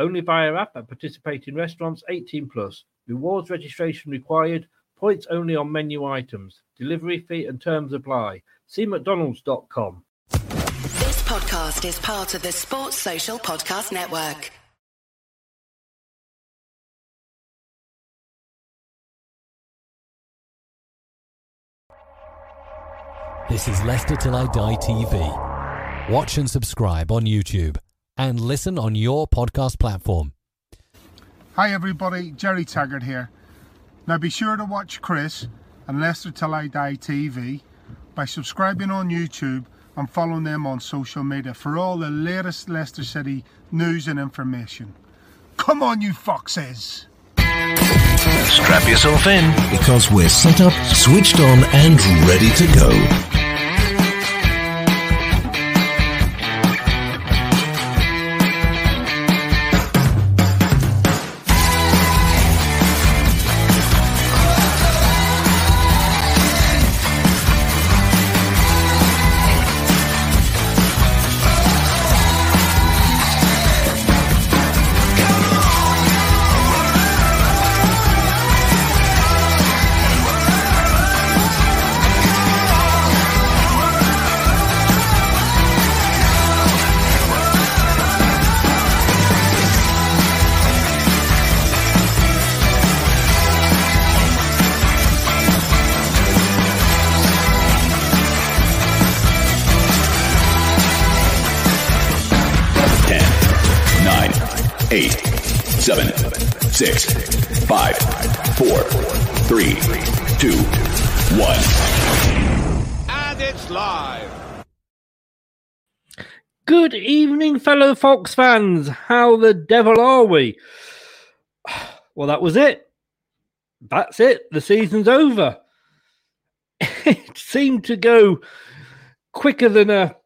Only via app at participating restaurants 18 plus. Rewards registration required. Points only on menu items. Delivery fee and terms apply. See McDonald's.com. This podcast is part of the Sports Social Podcast Network. This is Leicester Till I Die TV. Watch and subscribe on YouTube and listen on your podcast platform. Hi everybody, Jerry Taggart here. Now be sure to watch Chris and Leicester Till I Die TV by subscribing on YouTube and following them on social media for all the latest Leicester City news and information. Come on, you foxes! Strap yourself in because we're set up, switched on, and ready to go. Seven, six, five, four, three, two, one. and it's live. Good evening, fellow Fox fans. How the devil are we? Well, that was it. That's it. The season's over. it seemed to go quicker than a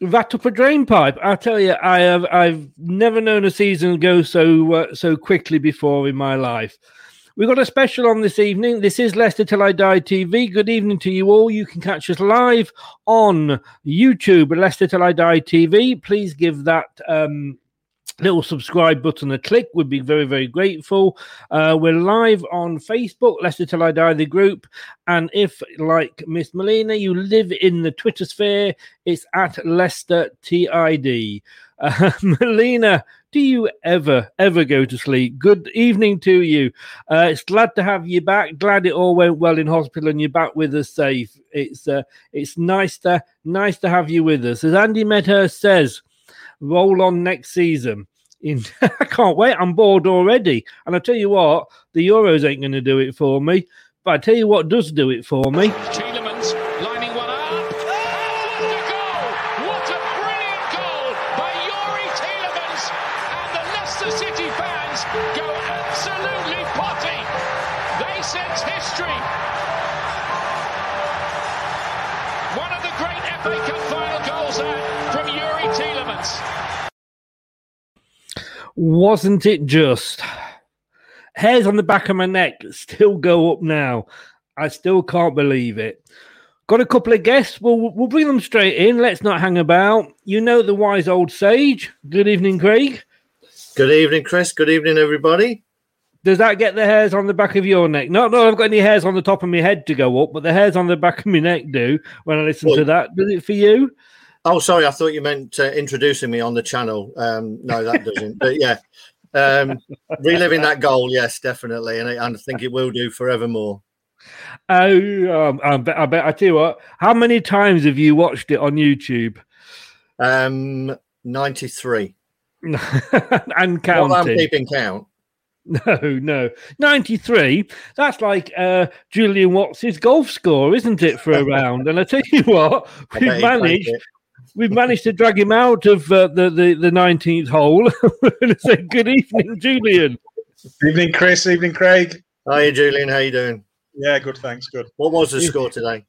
rat up a drain pipe. I tell you, I have I've never known a season go so uh, so quickly before in my life. We've got a special on this evening. This is Leicester Till I Die TV. Good evening to you all. You can catch us live on YouTube, Leicester Till I Die TV. Please give that um, little subscribe button a click. We'd be very, very grateful. Uh, we're live on Facebook, Leicester Till I Die, the group. And if, like Miss Melina, you live in the Twitter sphere, it's at Leicester TID. Uh, Melina, do you ever, ever go to sleep? Good evening to you. Uh, it's glad to have you back. Glad it all went well in hospital and you're back with us safe. It's uh, it's nice to nice to have you with us. As Andy Medhurst says, roll on next season. In I can't wait. I'm bored already. And I tell you what, the Euros ain't going to do it for me. But I tell you what does do it for me. Wasn't it just? Hairs on the back of my neck still go up now. I still can't believe it. Got a couple of guests. We'll, we'll bring them straight in. Let's not hang about. You know the wise old sage. Good evening, Craig. Good evening, Chris. Good evening, everybody. Does that get the hairs on the back of your neck? Not, not I've got any hairs on the top of my head to go up, but the hairs on the back of my neck do when I listen Well- to that. Does it for you? Oh, sorry, I thought you meant uh, introducing me on the channel. Um, no, that doesn't. but yeah, um, reliving that goal, yes, definitely, and I, and I think it will do forevermore. Oh, um, I bet. I bet. I tell you what. How many times have you watched it on YouTube Um, ninety-three. and Not that I'm counting? keeping count. No, no. 93. That's like uh, Julian Watts' golf score, isn't it, for a round? And I tell you what, we've bet he played managed. It. We've managed to drag him out of uh, the, the, the 19th hole. We're going to say good evening, Julian. Evening, Chris. Evening, Craig. Hiya, Julian. How you doing? Yeah, good. Thanks. Good. What was the score today?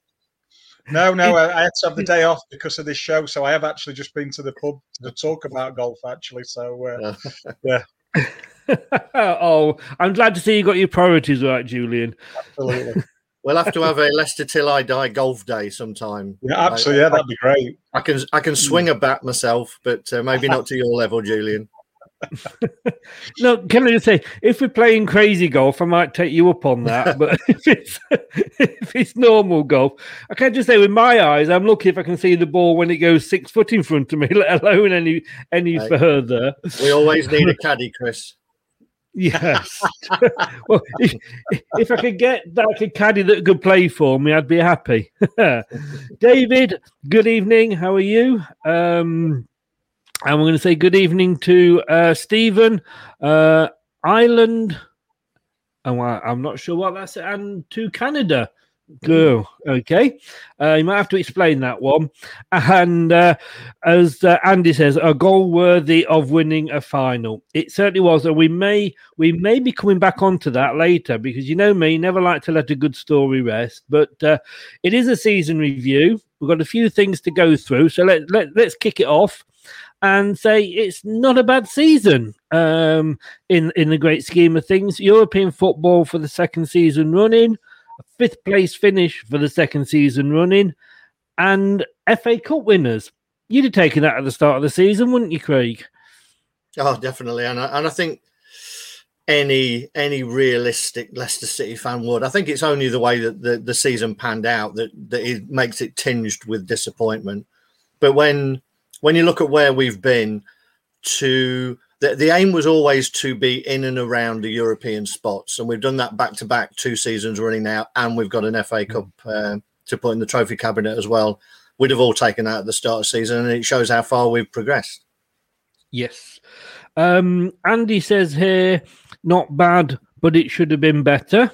No, no, I, I had to have the day off because of this show, so I have actually just been to the pub to talk about golf. Actually, so uh, yeah, oh, I'm glad to see you got your priorities right, Julian. absolutely. We'll have to have a Leicester till I die golf day sometime. Yeah, absolutely. Yeah, that'd be great. I can I can swing a bat myself, but uh, maybe not to your level, Julian. No, can I just say, if we're playing crazy golf, I might take you up on that. but if it's if it's normal golf, I can't just say, with my eyes, I'm lucky if I can see the ball when it goes six foot in front of me, let alone any any Right. further. We always need a caddy, Chris. Yes. well, if, if I could get like a caddy that could play for me, I'd be happy. David, good evening. How are you? Um, and we're going to say good evening to uh, Stephen, uh, Ireland. Oh, I- I'm not sure what that's, and to Canada. Go okay. Uh, you might have to explain that one. And uh, as uh, Andy says, a goal worthy of winning a final. It certainly was, and we may we may be coming back onto that later because you know me, never like to let a good story rest. But uh, it is a season review. We've got a few things to go through, so let, let let's kick it off and say it's not a bad season um, in in the great scheme of things. European football for the second season running, fifth place finish for the second season running, and FA Cup winners. You'd have taken that at the start of the season, wouldn't you, Craig? Oh, definitely, and I, and I think any any realistic Leicester City fan would. I think it's only the way that the, the season panned out that that it makes it tinged with disappointment. But when when you look at where we've been, to the, the aim was always to be in and around the European spots, and we've done that back to back two seasons running now, and we've got an FA Cup uh, to put in the trophy cabinet as well. We'd have all taken that at the start of the season, and it shows how far we've progressed. Yes. Um, Andy says here, not bad, but it should have been better.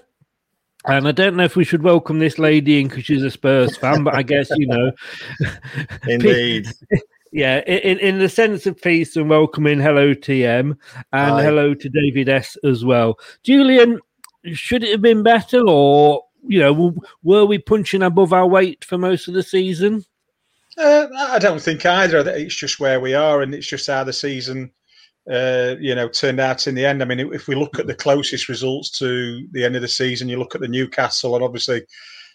And I don't know if we should welcome this lady in because she's a Spurs fan, but I guess you know. Indeed. Yeah, in, in the sense of peace and welcoming hello TM and Hi. hello to David S as well. Julian, should it have been better, or you know, were we punching above our weight for most of the season? Uh, I don't think either. It's just where we are, and it's just how the season, uh, you know, turned out in the end. I mean, if we look at the closest results to the end of the season, you look at the Newcastle and obviously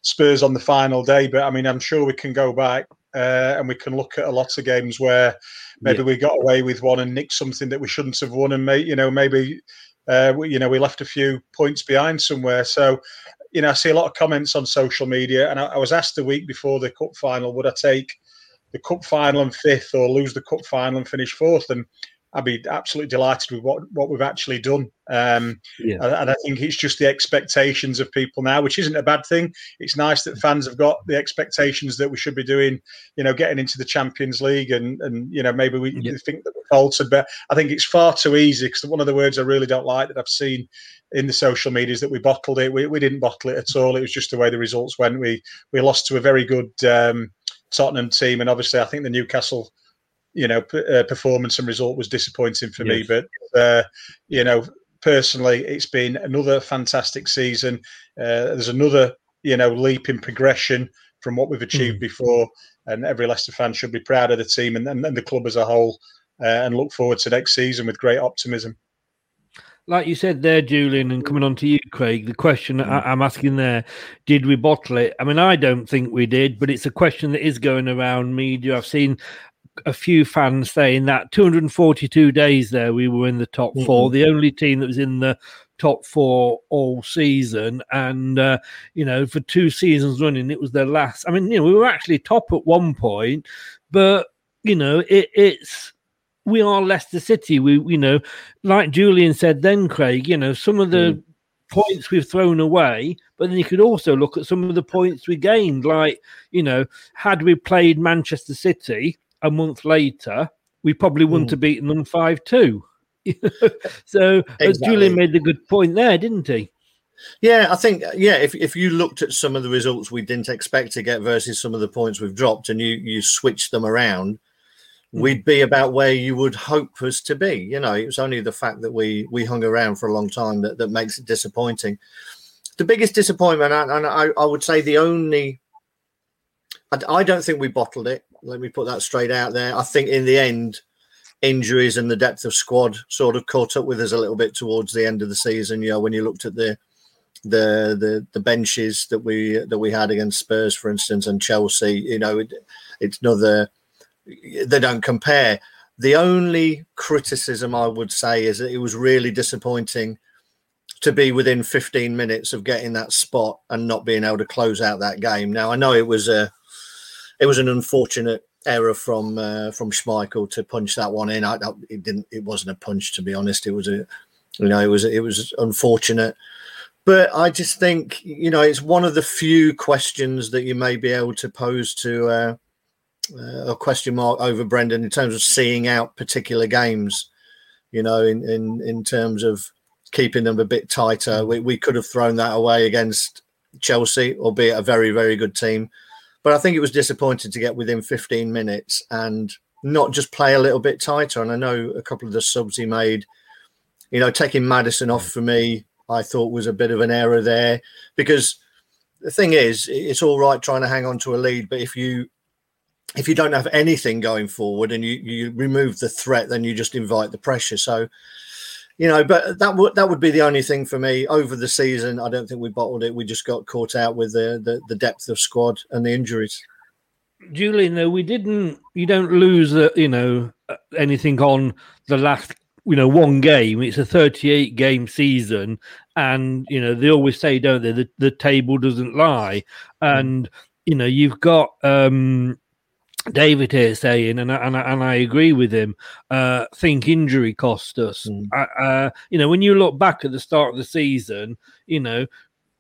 Spurs on the final day. But I mean, I'm sure we can go back uh, and we can look at a lot of games where maybe Yeah. we got away with one and nicked something that we shouldn't have won, and may, you know, maybe. Uh, we, you know, we left a few points behind somewhere. So, you know, I see a lot of comments on social media, and I, I was asked the week before the cup final, would I take the cup final and fifth, or lose the cup final and finish fourth? And I'd be absolutely delighted with what what we've actually done. Um, Yeah. and I think it's just the expectations of people now, which isn't a bad thing. It's nice that fans have got the expectations that we should be doing, you know, getting into the Champions League, and and you know maybe we think that we faltered, but I think it's far too easy because one of the words I really don't like that I've seen in the social media is that we bottled it. We, we didn't bottle it at all. It was just the way the results went. We we lost to a very good um, Tottenham team, and obviously I think the Newcastle you know, p- uh, performance and result was disappointing for me. But uh, you know, personally, it's been another fantastic season. Uh, there's another you know leap in progression from what we've achieved before, and every Leicester fan should be proud of the team and, and, and the club as a whole, uh, and look forward to next season with great optimism. like you said there, Julian, and coming on to you, Craig, the question I, I'm asking there, did we bottle it? I mean, I don't think we did, but it's a question that is going around media. I've seen a few fans saying that 242 days there we were in the top four, the only team that was in the top four all season, and uh, you know for two seasons running, it was their last. I mean, you know, we were actually top at one point, but you know, it, it's we are Leicester City. We, you know, like Julian said then, Craig, you know, some of the mm. points we've thrown away, but then you could also look at some of the points we gained. Like, you know, had we played Manchester City a month later, we probably wouldn't mm. have beaten them 5 2. so uh, exactly. Julian made the good point there, didn't he? Yeah, I think yeah. If if you looked at some of the results we didn't expect to get versus some of the points we've dropped, and you you switched them around, we'd hmm. be about where you would hope us to be. You know, it was only the fact that we we hung around for a long time that, that makes it disappointing. The biggest disappointment, and I, I would say the only, I, I don't think we bottled it. Let me put that straight out there. I think in the end, injuries and the depth of squad sort of caught up with us a little bit towards the end of the season. You know, when you looked at the the the the benches that we that we had against Spurs, for instance, and Chelsea, you know, it, it's another they don't compare. The only criticism I would say is that it was really disappointing to be within 15 minutes of getting that spot and not being able to close out that game. Now I know it was a it was an unfortunate error from uh, from Schmeichel to punch that one in. I, it didn't. It wasn't a punch to be honest. It was a you know it was it was unfortunate. But I just think you know it's one of the few questions that you may be able to pose to uh, uh, a question mark over Brendan in terms of seeing out particular games. You know, in in in terms of keeping them a bit tighter. We we could have thrown that away against Chelsea, albeit a very very good team. But I think it was disappointing to get within 15 minutes and not just play a little bit tighter. And I know a couple of the subs he made, you know, taking Maddison off for me, I thought was a bit of an error there because the thing is, it's all right trying to hang on to a lead, but if you if you don't have anything going forward and you, you remove the threat, then you just invite the pressure. So, you know, but that would that would be the only thing for me over the season. I don't think we bottled it. We just got caught out with the the, the depth of squad and the injuries. Julian, though we didn't, you don't lose, uh, you know, anything on the last, you know, one game. It's a 38 game season, and you know they always say, don't they, the, the table doesn't lie, and you know you've got um David here saying, and I, and I, and I agree with him. Uh, think injury cost us. Mm. Uh, you know, when you look back at the start of the season, you know,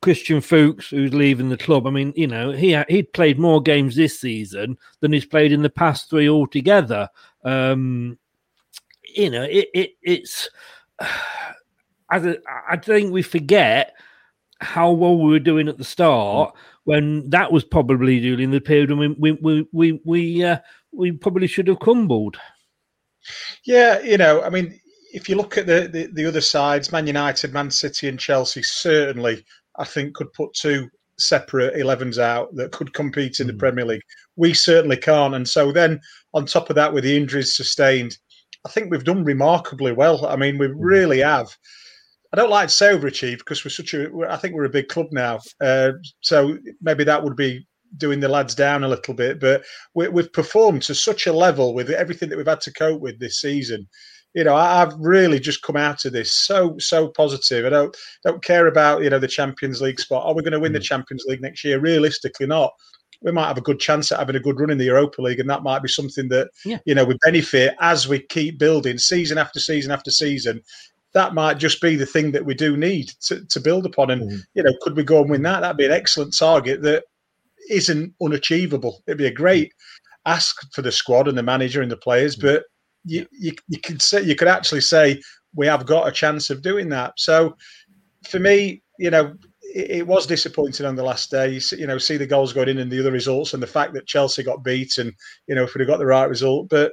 Christian Fuchs, who's leaving the club. I mean, you know, he he'd played more games this season than he's played in the past three altogether. Um, you know, it, it it's. I think we forget how well we were doing at the start. Mm when that was probably during the period when we we we we uh, we probably should have crumbled. Yeah, you know, I mean, if you look at the, the, the other sides, Man United, Man City, and Chelsea, certainly I think could put two separate 11s out that could compete in the mm. Premier League. We certainly can't, and so then on top of that, with the injuries sustained, I think we've done remarkably well. I mean, we mm. really have. I don't like to say overachieve because we're such a. I think we're a big club now, uh, so maybe that would be doing the lads down a little bit. But we, have performed to such a level with everything that we've had to cope with this season. You know, I, have really just come out of this so so positive. I don't don't care about you know the Champions League spot. Are we going to win the mm. Champions League next year? Realistically, not. We might have a good chance at having a good run in the Europa League, and that might be something that yeah. you know we benefit as we keep building season after season after season that might just be the thing that we do need to, to build upon. And, mm. you know, could we go and win that? That'd be an excellent target that isn't unachievable. It'd be a great ask for the squad and the manager and the players, mm. but you, you, you could say, you could actually say we have got a chance of doing that. So for me, you know, it, it was disappointing on the last day. You know, see the goals going in and the other results and the fact that Chelsea got beat and, you know, if we'd have got the right result, but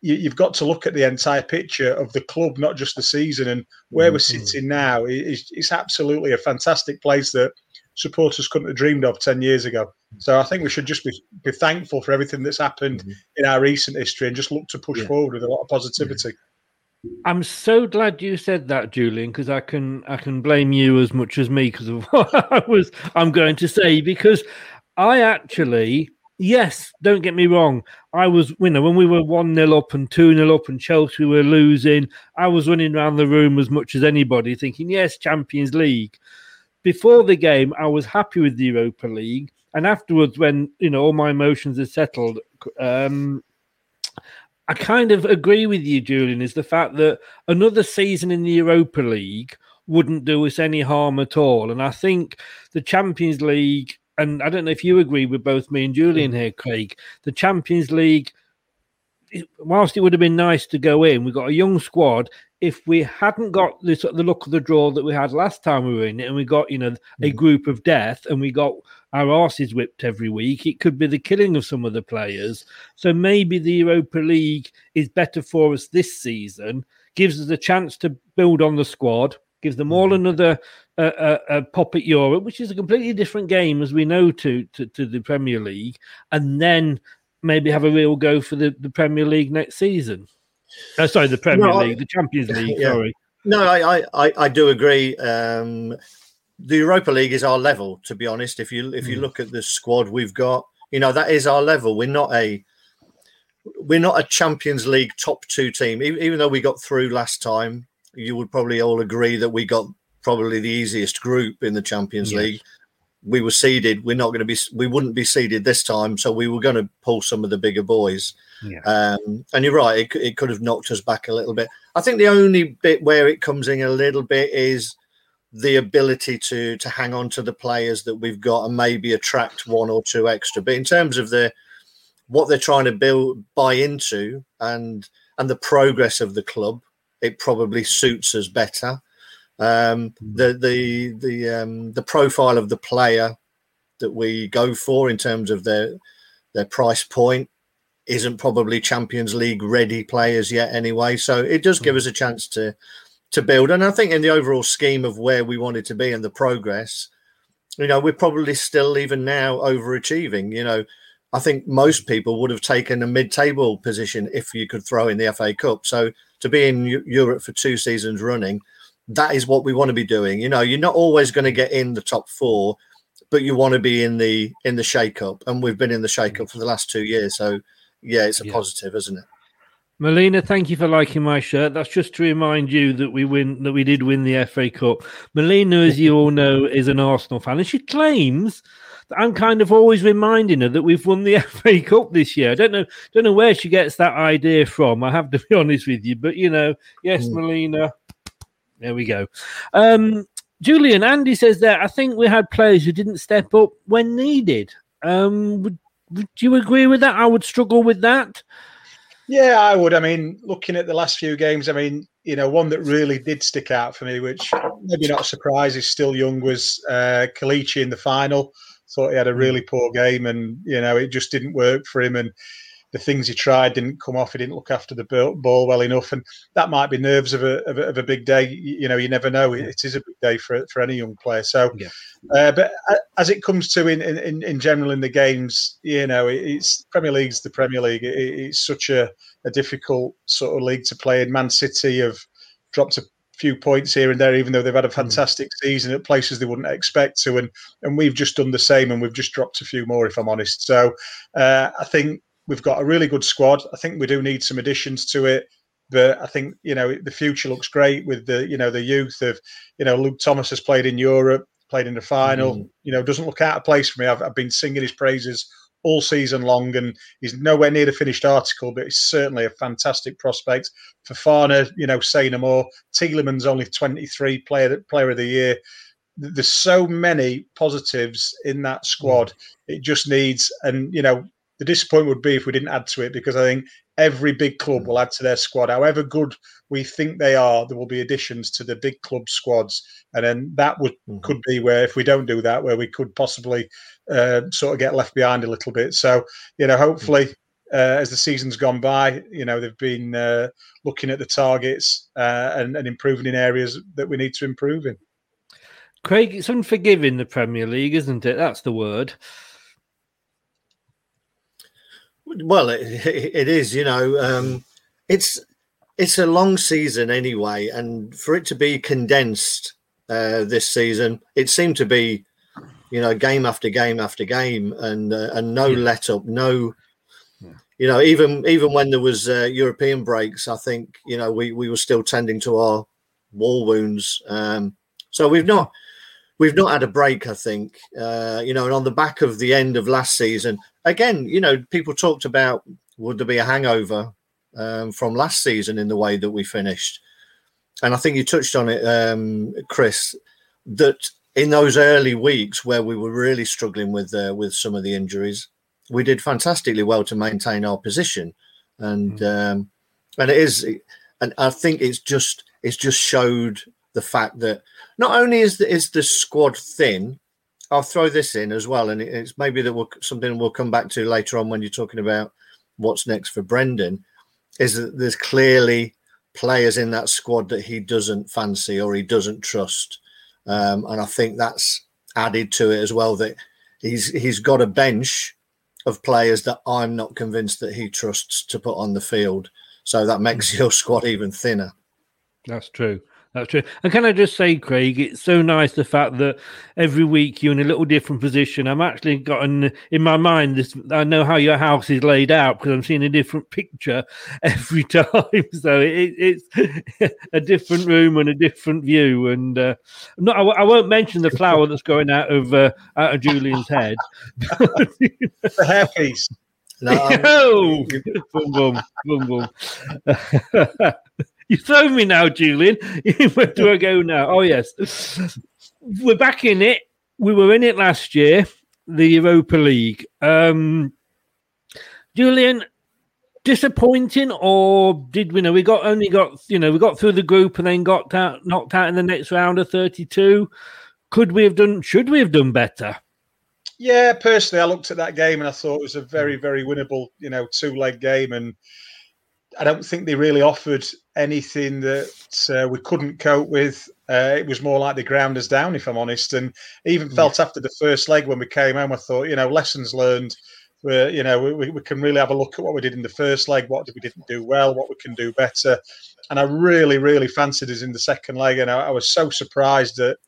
you, have got to look at the entire picture of the club, not just the season. And where mm-hmm. we're sitting now is it's absolutely a fantastic place that supporters couldn't have dreamed of 10 years ago. So I think we should just be, be thankful for everything that's happened mm-hmm. in our recent history and just look to push yeah. forward with a lot of positivity. I'm so glad you said that, Julian, because I can I can blame you as much as me because of what I was I'm going to say because I actually yes, don't get me wrong. I was, you know, when we were 1 0 up and 2 0 up and Chelsea were losing, I was running around the room as much as anybody thinking, yes, Champions League. Before the game, I was happy with the Europa League. And afterwards, when, you know, all my emotions are settled, um, I kind of agree with you, Julian, is the fact that another season in the Europa League wouldn't do us any harm at all. And I think the Champions League and I don't know if you agree with both me and Julian mm. here, Craig. The Champions League, whilst it would have been nice to go in, we've got a young squad. If we hadn't got this, the look of the draw that we had last time we were in it, and we got you know a mm. group of death, and we got our asses whipped every week, it could be the killing of some of the players. So maybe the Europa League is better for us this season, gives us a chance to build on the squad, gives them all mm. another uh, uh, uh, pop at Europe, which is a completely different game, as we know, to, to, to the Premier League, and then maybe have a real go for the, the Premier League next season. Uh, sorry, the Premier No, I- League, the Champions League. Yeah. Sorry. No, I, I, I, I do agree. Um, the Europa League is our level, to be honest. If you if you Mm. look at the squad we've got, you know that is our level. We're not a we're not a Champions League top two team. Even, even though we got through last time, you would probably all agree that we got probably the easiest group in the Champions. League. We were seeded. We're not going to be. We wouldn't be seeded this time, so we were going to pull some of the bigger boys. Yeah. Um, and you're right, it, it could have knocked us back a little bit. I think the only bit where it comes in a little bit is the ability to to hang on to the players that we've got and maybe attract one or two extra. But in terms of the what they're trying to build buy into and and the progress of the club, it probably suits us better. Um, the the the um, the profile of the player that we go for in terms of their their price point isn't probably Champions League ready players yet anyway. So it does give us a chance to to build. And I think in the overall scheme of where we wanted to be and the progress, you know, we're probably still even now overachieving. You know, I think most people would have taken a mid-table position if you could throw in the FA Cup. So to be in Europe for two seasons running, that is what we want to be doing. You know, you're not always going to get in the top four, but you want to be in the in the shake up, and we've been in the shake up for the last two years. So yeah, it's a Yeah. positive, isn't it? Melina, thank you for liking my shirt. That's just to remind you that we win that we did win the FA Cup. Melina, as you all know, is an Arsenal fan, and she claims that I'm kind of always reminding her that we've won the FA Cup this year. I don't know, don't know where she gets that idea from. I have to be honest with you, but you know, yes, Mm. Melina. There we go. Um, Julian, Andy says that I think we had players who didn't step up when needed. Um, would, would you agree with that? I would struggle with that. Yeah, I would. I mean, looking at the last few games, I mean, you know, one that really did stick out for me, which maybe not a surprise, is still young, was uh, Kelechi in the final. Thought he had a really poor game, and you know, it just didn't work for him, and the things he tried didn't come off. He didn't look after the ball well enough, and that might be nerves of a of a, of a big day. You, know, you never know. It, it is a big day for for any young player. So, uh, but as it comes to in, in, in general in the games, you know, it's Premier League's the Premier League. It, it's such a, a difficult sort of league to play in. Man City have dropped a few points here and there, even though they've had a fantastic season at places they wouldn't expect to, and and we've just done the same, and we've just dropped a few more, if I'm honest. So uh, I think we've got a really good squad. I think we do need some additions to it. But I think you know the future looks great with the you know the youth of you know Luke Thomas has played in Europe, played in the final. Mm. You know doesn't look out of place for me. I've, I've been singing his praises all season long, and he's nowhere near the finished article, but he's certainly a fantastic prospect. For Fofana, you know, say no more. Tielemans only 23 player player of the year. There's so many positives in that squad. It just needs, and you know, the disappointment would be if we didn't add to it because I think every big club will add to their squad. However good we think they are, there will be additions to the big club squads, and then that would could be where if we don't do that, where we could possibly uh, sort of get left behind a little bit. So you know, hopefully. Uh, as the season's gone by, you know they've been uh, looking at the targets uh, and, and improving in areas that we need to improve in. Craig, it's unforgiving the Premier League, isn't it? That's the word. Well, it, it is. You know, um, it's it's a long season anyway, and for it to be condensed uh, this season, it seemed to be you know, game after game after game, and uh, and no let up, no. You know, even even when there was uh, European breaks, I think you know we we were still tending to our wall wounds. Um, so we've not we've not had a break. I think uh, you know, and on the back of the end of last season, again, you know, people talked about would there be a hangover um, from last season in the way that we finished, and I think you touched on it, um, Chris, that in those early weeks where we were really struggling with uh, with some of the injuries, we did fantastically well to maintain our position, and mm. um, and it is, and I think it's just it's just showed the fact that not only is the, is the squad thin, I'll throw this in as well, and it's maybe that we'll, something we'll come back to later on when you're talking about what's next for Brendan, is that there's clearly players in that squad that he doesn't fancy or he doesn't trust, um, and I think that's added to it as well. That he's he's got a bench of players that I'm not convinced that he trusts to put on the field, so that makes your squad even thinner. That's true. That's true. And can I just say, Craig, it's so nice the fact that every week you're in a little different position. I'm actually gotten in my mind this. I know how your house is laid out because I'm seeing a different picture every time. So it, it's a different room and a different view. And uh, not, I, I, won't mention the flower that's going out of uh, out of Julian's head. the hairpiece. No, boom, boom, boom, boom. You throw me now, Julian. Where do I go now? Oh, yes. We're back in it. We were in it last year, the Europa League. Um, Julian, disappointing or did we know we got only got you know we got through the group and then got out, knocked out in the next round of 32 could we have done should we have done better yeah personally i looked at that game and i thought it was a very very winnable you know two leg game and I don't think they really offered anything that uh, we couldn't cope with. Uh, it was more like they ground us down, if I'm honest. And even felt yeah. after the first leg when we came home, I thought, you know, lessons learned. Where you know we, we can really have a look at what we did in the first leg, what we didn't do well, what we can do better. And I really, really fancied us in the second leg, and I, I was so surprised at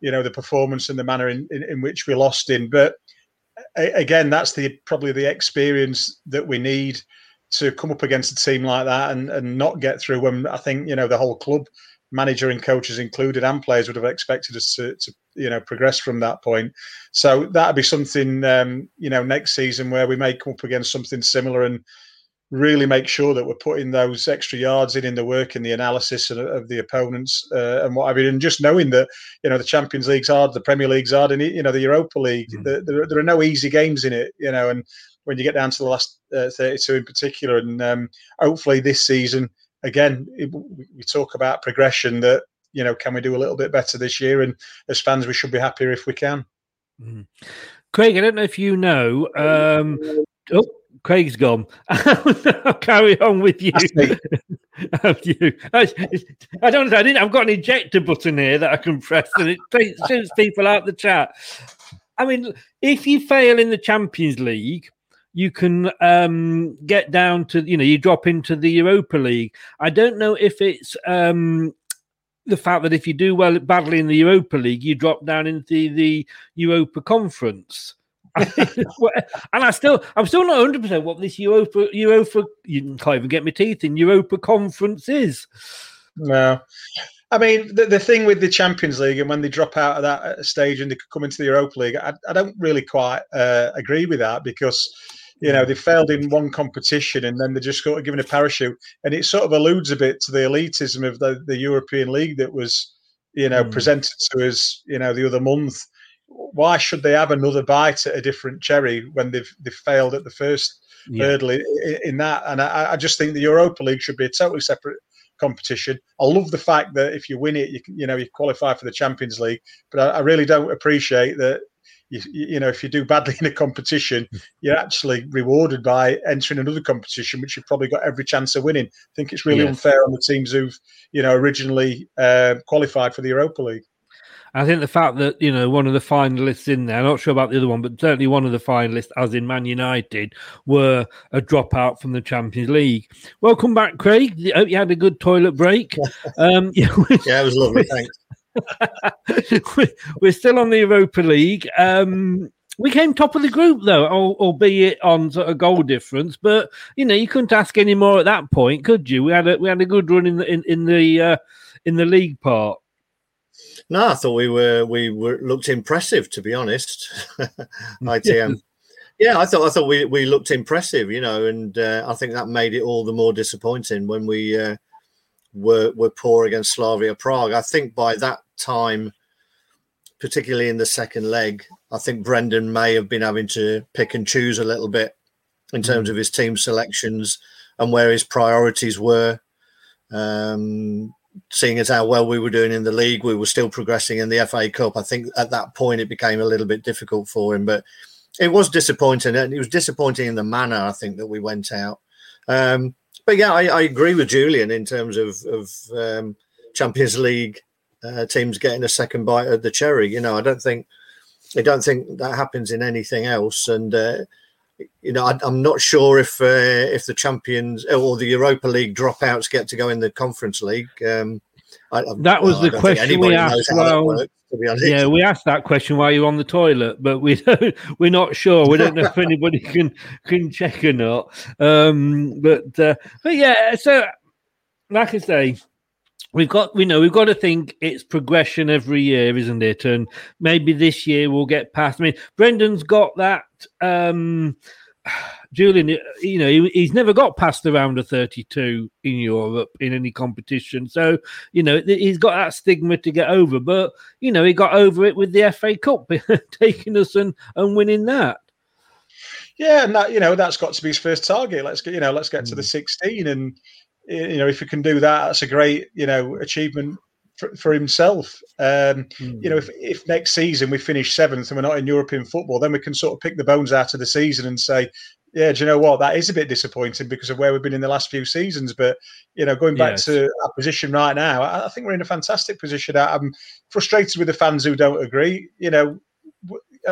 you know the performance and the manner in, in, in which we lost in. But again, that's the probably the experience that we need to come up against a team like that and, and not get through when I think, you know, the whole club, manager and coaches included, and players would have expected us to, to you know, progress from that point. So that'd be something, um, you know, next season where we may come up against something similar and really make sure that we're putting those extra yards in in the work and the analysis of, of the opponents uh, and what have you. And just knowing that, you know, the Champions League's hard, the Premier League's hard, and, you know, the Europa League, mm. the, there, there are no easy games in it, you know, and when you get down to the last uh, 32 in particular. And um, hopefully this season, again, it, we talk about progression that, you know, can we do a little bit better this year? And as fans, we should be happier if we can. Mm. Craig, I don't know if you know. Um, oh, Craig's gone. I'll carry on with you. Have you? I, I don't. I didn't. I've got an ejector button here that I can press, and it shoots people out the chat. I mean, if you fail in the Champions League, you can um, get down to you know you drop into the Europa League. I don't know if it's um, the fact that if you do well badly in the Europa League, you drop down into the Europa Conference. and I still, I'm still not 100 percent what this Europa, Europa, you can't even get my teeth in Europa Conference is. No, I mean the, the thing with the Champions League and when they drop out of that stage and they come into the Europa League, I, I don't really quite uh, agree with that because you know, they failed in one competition and then they just got given a parachute. And it sort of alludes a bit to the elitism of the, the European League that was, you know, mm. presented to us, you know, the other month. Why should they have another bite at a different cherry when they've they've failed at the first yeah. hurdle in, in, that? And I, I just think the Europa League should be a totally separate competition. I love the fact that if you win it, you can, you know, you qualify for the Champions League. But I, I really don't appreciate that you, you know, if you do badly in a competition, you're actually rewarded by entering another competition, which you've probably got every chance of winning. I think it's really yes. unfair on the teams who've, you know, originally uh, qualified for the Europa League. I think the fact that you know one of the finalists in there, I'm not sure about the other one, but certainly one of the finalists, as in Man United, were a dropout from the Champions League. Welcome back, Craig. I hope you had a good toilet break. Um, yeah, it was lovely. Thanks. we're still on the Europa League. Um, we came top of the group though, albeit on sort of goal difference. But you know, you couldn't ask any more at that point, could you? We had a we had a good run in the in, in the uh, in the league part. No, I thought we were we were looked impressive to be honest. ITM. yeah, I thought I thought we, we looked impressive, you know, and uh, I think that made it all the more disappointing when we uh, were were poor against Slavia Prague. I think by that time, particularly in the second leg, I think Brendan may have been having to pick and choose a little bit in terms mm. of his team selections and where his priorities were. Um, seeing as how well we were doing in the league, we were still progressing in the FA Cup. I think at that point it became a little bit difficult for him, but it was disappointing, and it was disappointing in the manner I think that we went out. Um, but yeah, I, I, agree with Julian in terms of, of um, Champions League uh, teams getting a second bite of the cherry. You know, I don't think I don't think that happens in anything else, and. Uh, you know, I, am not sure if uh, if the champions or the Europa League dropouts get to go in the Conference League. Um, I, that was the question we asked. Well, works, yeah, we asked that question while you're on the toilet, but we don't, we're not sure. We don't know if anybody can can check or not. Um, but uh, but yeah, so like I say, we've got we know we've got to think it's progression every year, isn't it? And maybe this year we'll get past. I mean, Brendan's got that. Um, Julian, you know, he, he's never got past the round of 32 in Europe in any competition. So, you know, he's got that stigma to get over. But, you know, he got over it with the FA Cup, taking us and, and winning that. Yeah, and that you know that's got to be his first target. Let's get you know let's get to the mm. 16, and you know if we can do that, that's a great you know achievement for, for himself. Um, mm. You know, if, if next season we finish seventh and we're not in European football, then we can sort of pick the bones out of the season and say, yeah, do you know what? That is a bit disappointing because of where we've been in the last few seasons. But you know, going back yes. to our position right now, I, I think we're in a fantastic position. I'm frustrated with the fans who don't agree. You know,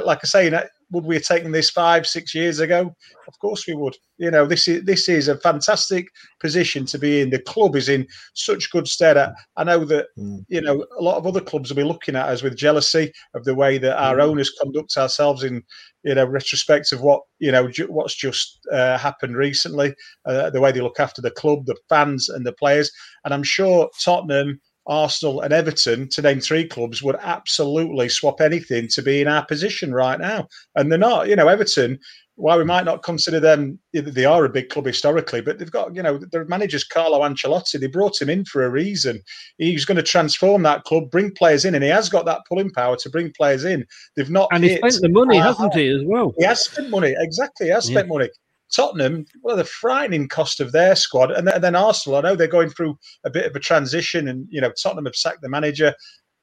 like I say, would we have taken this five, six years ago? Of course we would. You know, this is this is a fantastic position to be in. The club is in such good stead. I, I know that mm. you know a lot of other clubs will be looking at us with jealousy of the way that our mm. owners conduct ourselves in you know retrospect of what you know ju- what's just uh, happened recently, uh, the way they look after the club, the fans, and the players. And I'm sure Tottenham Arsenal and Everton, to name three clubs, would absolutely swap anything to be in our position right now. And they're not. You know, Everton, while we might not consider them, they are a big club historically, but they've got, you know, their manager's Carlo Ancelotti. They brought him in for a reason. He's going to transform that club, bring players in, and he has got that pulling power to bring players in. They've not. And he spent the money, hasn't he, as well? He has spent money, exactly. He has spent yeah. money. Tottenham, well, the frightening cost of their squad, and then Arsenal. I know they're going through a bit of a transition, and you know Tottenham have sacked the manager.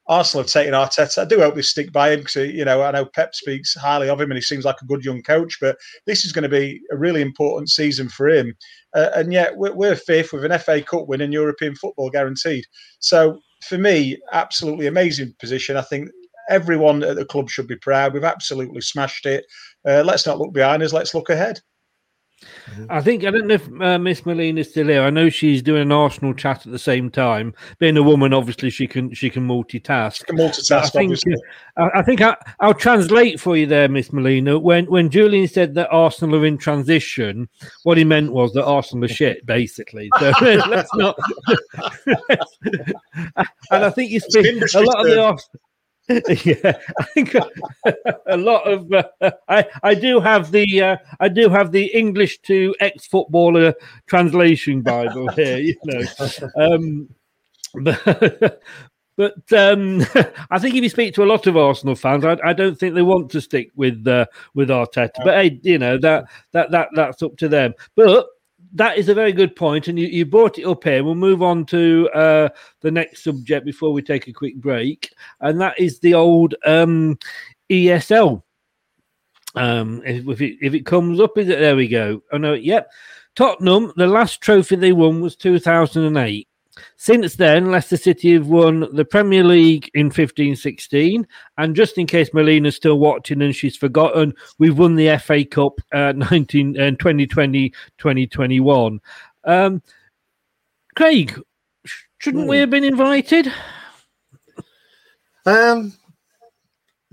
Arsenal have taken Arteta. I do hope they stick by him because you know I know Pep speaks highly of him, and he seems like a good young coach. But this is going to be a really important season for him, uh, and yet we're, we're fifth with an FA Cup win and European football guaranteed. So for me, absolutely amazing position. I think everyone at the club should be proud. We've absolutely smashed it. Uh, let's not look behind us. Let's look ahead. I think I don't know if uh, Miss Melina's still here. I know she's doing an Arsenal chat at the same time. Being a woman, obviously she can she can multitask. She can multitask. I think, uh, I, think I, will translate for you there, Miss Melina. When when Julian said that Arsenal are in transition, what he meant was that Arsenal are shit, basically. So let's not. and I think you speak a lot of the Arsenal. yeah, I think a lot of uh, I I do have the uh, I do have the English to ex footballer translation Bible here, you know. Um, but but um, I think if you speak to a lot of Arsenal fans, I, I don't think they want to stick with uh, with Arteta. But hey, you know that that that that's up to them. But that is a very good point, and you, you brought it up here. We'll move on to uh, the next subject before we take a quick break, and that is the old um, ESL. Um, if it if it comes up, is it there? We go. Oh no, yep. Tottenham, the last trophy they won was 2008. Since then, Leicester City have won the Premier League in 15 16. And just in case Melina's still watching and she's forgotten, we've won the FA Cup uh, 19, uh, 2020 2021. Um, Craig, shouldn't we hmm. have been invited? Um,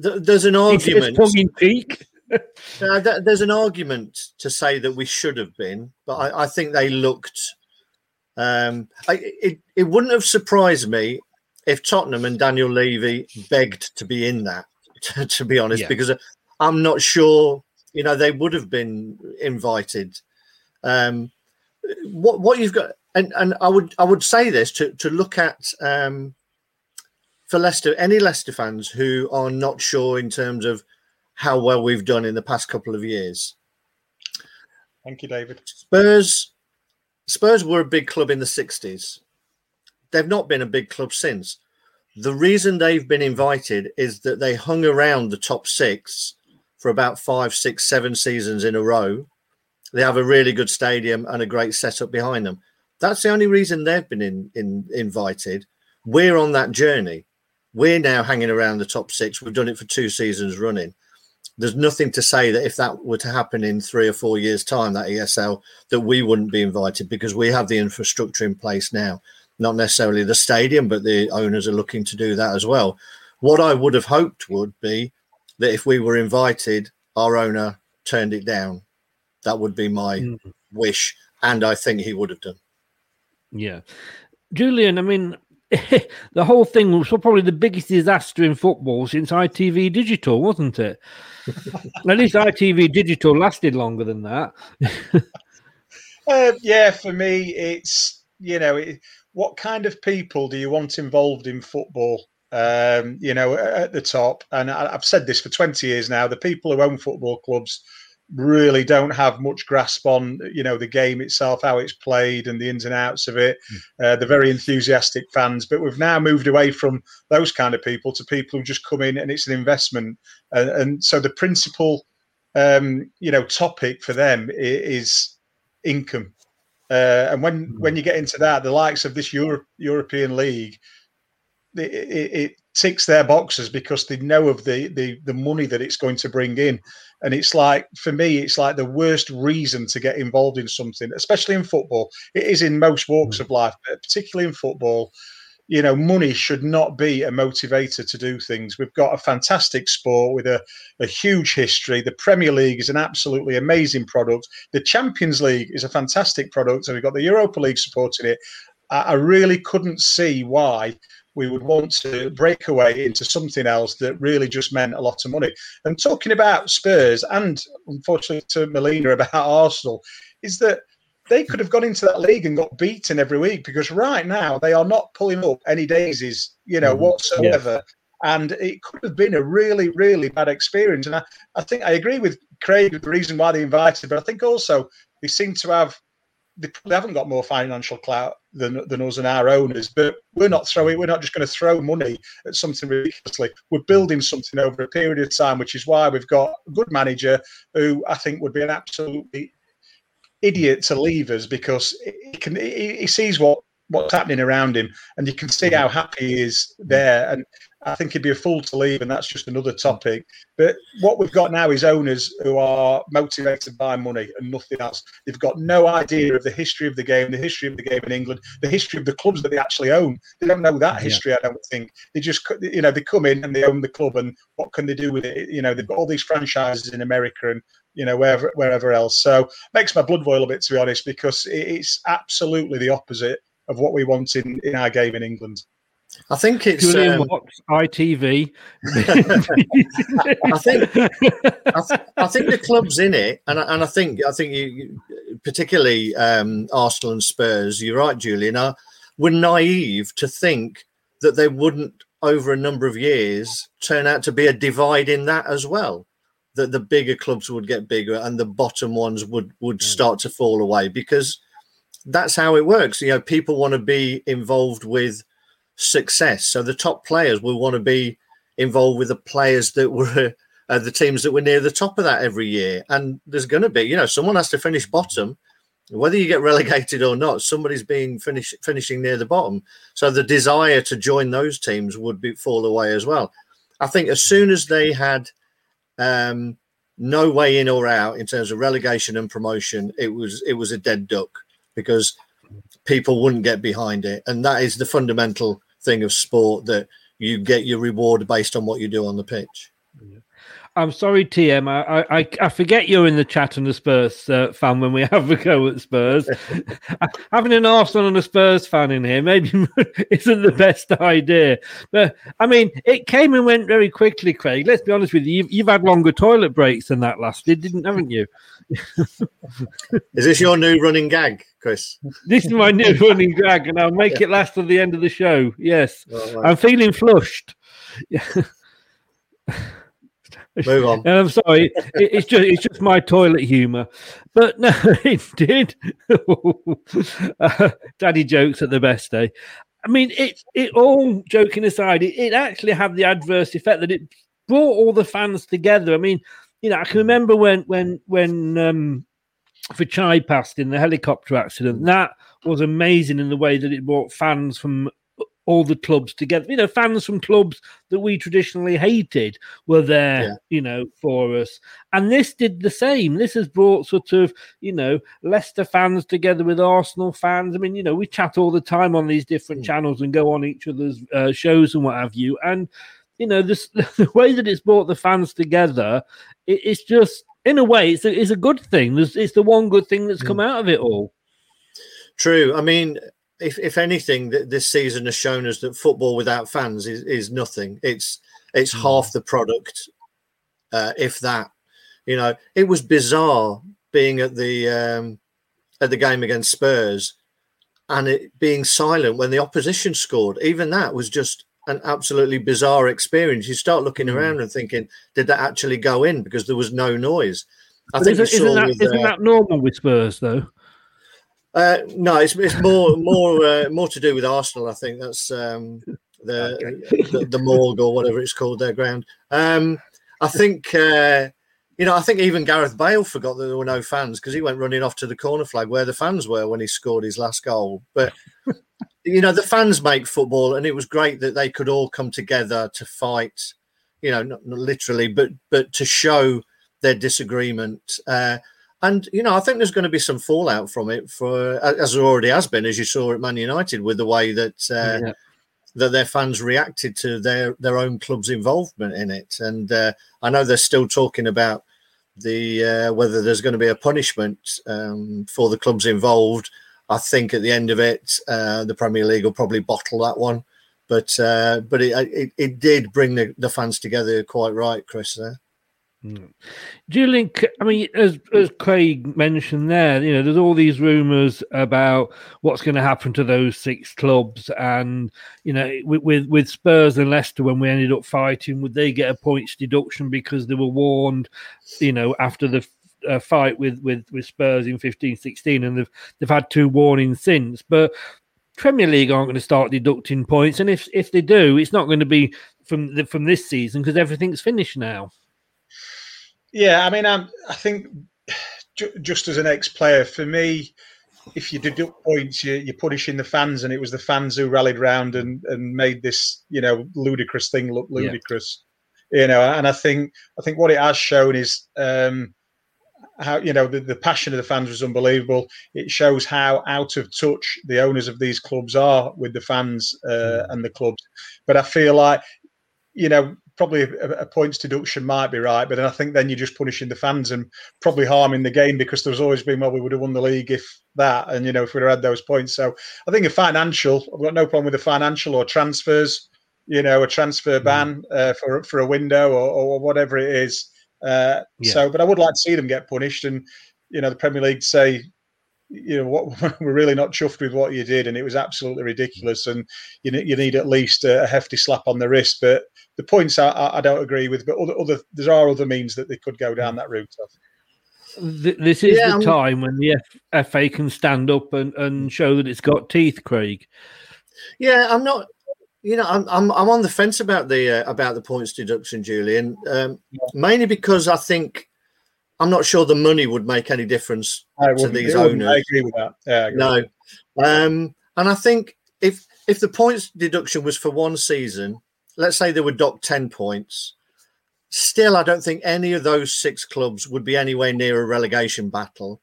th- there's an argument. tongue in cheek. Uh, th- there's an argument to say that we should have been, but I, I think they looked. Um, I, it it wouldn't have surprised me if Tottenham and Daniel Levy begged to be in that. To, to be honest, Yeah. because I'm not sure. You know, they would have been invited. Um, what what you've got, and and I would I would say this to to look at um, for Leicester, any Leicester fans who are not sure in terms of how well we've done in the past couple of years. Thank you, David. Spurs, Spurs were a big club in the '60s. They've not been a big club since. The reason they've been invited is that they hung around the top six for about five, six, seven seasons in a row. They have a really good stadium and a great setup behind them. That's the only reason they've been in, in, invited. We're on that journey. We're now hanging around the top six. We've done it for two seasons running. There's nothing to say that if that were to happen in three or four years' time, that ESL, that we wouldn't be invited because we have the infrastructure in place now. Not necessarily the stadium, but the owners are looking to do that as well. What I would have hoped would be that if we were invited, our owner turned it down. That would be my hmm. wish, and I think he would have done. Yeah. Julian, I mean, the whole thing was probably the biggest disaster in football since ITV Digital, wasn't it? At least ITV Digital lasted longer than that. Uh, yeah, for me, it's you know, it, what kind of people do you want involved in football? Um, you know, at the top, and I, I've said this for twenty years now. The people who own football clubs really don't have much grasp on you know the game itself, how it's played, and the ins and outs of it. Uh, they're very enthusiastic fans, but we've now moved away from those kind of people to people who just come in and it's an investment, and, and so the principal, um, you know, topic for them is income. Uh, and when when you get into that, the likes of this Euro- European League, it, it, it ticks their boxes because they know of the, the the money that it's going to bring in, and it's like for me, it's like the worst reason to get involved in something, especially in football. It is in most walks mm. of life, but particularly in football. You know, money should not be a motivator to do things. We've got a fantastic sport with a, a huge history. The Premier League is an absolutely amazing product. The Champions League is a fantastic product, and we've got the Europa League supporting it. I, I really couldn't see why we would want to break away into something else that really just meant a lot of money. And talking about Spurs and unfortunately to Melina about Arsenal, is that they could have gone into that league and got beaten every week because right now they are not pulling up any daisies, you know, Mhm. whatsoever. And it could have been a really, really bad experience. And I, I think I agree with Craig with the reason why they invited, but I think also they seem to have they probably haven't got more financial clout than than us and our owners. But we're not throwing. We're not just going to throw money at something ridiculously. We're building something over a period of time, which is why we've got a good manager who I think would be an absolutely idiot to leave us because he can he, he sees what what's happening around him and you can see how happy he is there and I think he'd be a fool to leave and that's just another topic. But what we've got now is owners who are motivated by money and nothing else. They've got no idea of the history of the game the history of the game in England the history of the clubs that they actually own. They don't know that Yeah. history I don't think. They just you know they come in and they own the club and what can they do with it? You know they've got all these franchises in America and you know wherever wherever else. So makes my blood boil a bit to be honest because it's absolutely the opposite of what we want in, in our game in England. I think it's. Julian um, Watts, ITV. I think I, th- I think the club's in it, and I, and I think I think you, you particularly um, Arsenal and Spurs. You're right, Julian. Are, were naive to think that they wouldn't, over a number of years, turn out to be a divide in that as well. That the bigger clubs would get bigger and the bottom ones would would start to fall away because that's how it works. You know, people want to be involved with success. So the top players will want to be involved with the players that were uh, the teams that were near the top of that every year. And there's going to be, you know, someone has to finish bottom, whether you get relegated or not. Somebody's being finish, finishing near the bottom. So the desire to join those teams would be fall away as well. I think as soon as they had um, no way in or out in terms of relegation and promotion, it was it was a dead duck because people wouldn't get behind it, and that is the fundamental thing of sport that you get your reward based on what you do on the pitch. I'm sorry, TM. I, I, I forget you're in the chat and the Spurs uh, fan when we have a go at Spurs. Having an Arsenal and a Spurs fan in here maybe isn't the best idea. But I mean, it came and went very quickly, Craig. Let's be honest with you. You've, you've had longer toilet breaks than that lasted, didn't haven't you? Is this your new running gag, Chris? This is my new running gag, and I'll make yeah. it last to the end of the show. Yes, oh, I'm feeling flushed. Move on. And I'm sorry, it's just it's just my toilet humour, but no, it did. uh, daddy jokes at the best day. I mean, it it all joking aside, it, it actually had the adverse effect that it brought all the fans together. I mean, you know, I can remember when when when um, Vichai passed in the helicopter accident. That was amazing in the way that it brought fans from all the clubs together. You know, fans from clubs that we traditionally hated were there, yeah. you know, for us. And this did the same. This has brought sort of, you know, Leicester fans together with Arsenal fans. I mean, you know, we chat all the time on these different mm. channels and go on each other's uh, shows and what have you. And, you know, this, the way that it's brought the fans together, it, it's just, in a way, it's a, it's a good thing. There's, it's the one good thing that's mm. come out of it all. True. I mean, if, if anything, this season has shown us that football without fans is, is nothing. It's it's mm. half the product, uh, if that. You know, it was bizarre being at the um, at the game against Spurs and it being silent when the opposition scored. Even that was just an absolutely bizarre experience. You start looking mm. around and thinking, did that actually go in? Because there was no noise. I but think isn't, isn't, that, with, isn't uh, that normal with Spurs though? Uh, no, it's, it's more more uh, more to do with Arsenal. I think that's um, the, the, the morgue or whatever it's called their ground. Um, I think uh, you know I think even Gareth Bale forgot that there were no fans because he went running off to the corner flag where the fans were when he scored his last goal. But you know the fans make football, and it was great that they could all come together to fight. You know, not, not literally, but but to show their disagreement. Uh, and you know, I think there's going to be some fallout from it for as there already has been, as you saw at Man United, with the way that uh, yeah. that their fans reacted to their their own club's involvement in it. And uh, I know they're still talking about the uh, whether there's going to be a punishment um, for the clubs involved. I think at the end of it, uh, the Premier League will probably bottle that one. But uh, but it, it, it did bring the, the fans together quite right, Chris. There. Mm. Do you think? I mean, as as Craig mentioned there, you know, there's all these rumours about what's going to happen to those six clubs, and you know, with, with, with Spurs and Leicester, when we ended up fighting, would they get a points deduction because they were warned, you know, after the uh, fight with with with Spurs in 15-16, and they've they've had two warnings since, but. Premier League aren't going to start deducting points, and if if they do, it's not going to be from the, from this season because everything's finished now. Yeah, I mean, I'm, I think ju- just as an ex-player, for me, if you deduct points, you, you're punishing the fans, and it was the fans who rallied round and, and made this, you know, ludicrous thing look ludicrous. Yeah. You know, and I think I think what it has shown is um, how you know the, the passion of the fans was unbelievable. It shows how out of touch the owners of these clubs are with the fans uh, mm. and the clubs. But I feel like you know probably a, a, points deduction might be right, but then I think then you're just punishing the fans and probably harming the game because there's always been well we would have won the league if that and you know if we'd have had those points. So I think a financial I've got no problem with the financial or transfers, you know, a transfer mm. ban uh, for for a window or, or whatever it is. Uh, yeah. So, but I would like to see them get punished and you know the Premier League say you know what we're really not chuffed with what you did and it was absolutely ridiculous and you, you need at least a hefty slap on the wrist but the points I, I don't agree with, but other, other there are other means that they could go down that route of. This is yeah, the time when the F- FA can stand up and, and show that it's got teeth, Craig. Yeah, I'm not. You know, I'm I'm, I'm on the fence about the uh, about the points deduction, Julian. Um, yeah. Mainly because I think I'm not sure the money would make any difference to these owners. I agree with that. Yeah, agree no, um, and I think if if the points deduction was for one season, let's say they were docked 10 points, still, I don't think any of those six clubs would be anywhere near a relegation battle.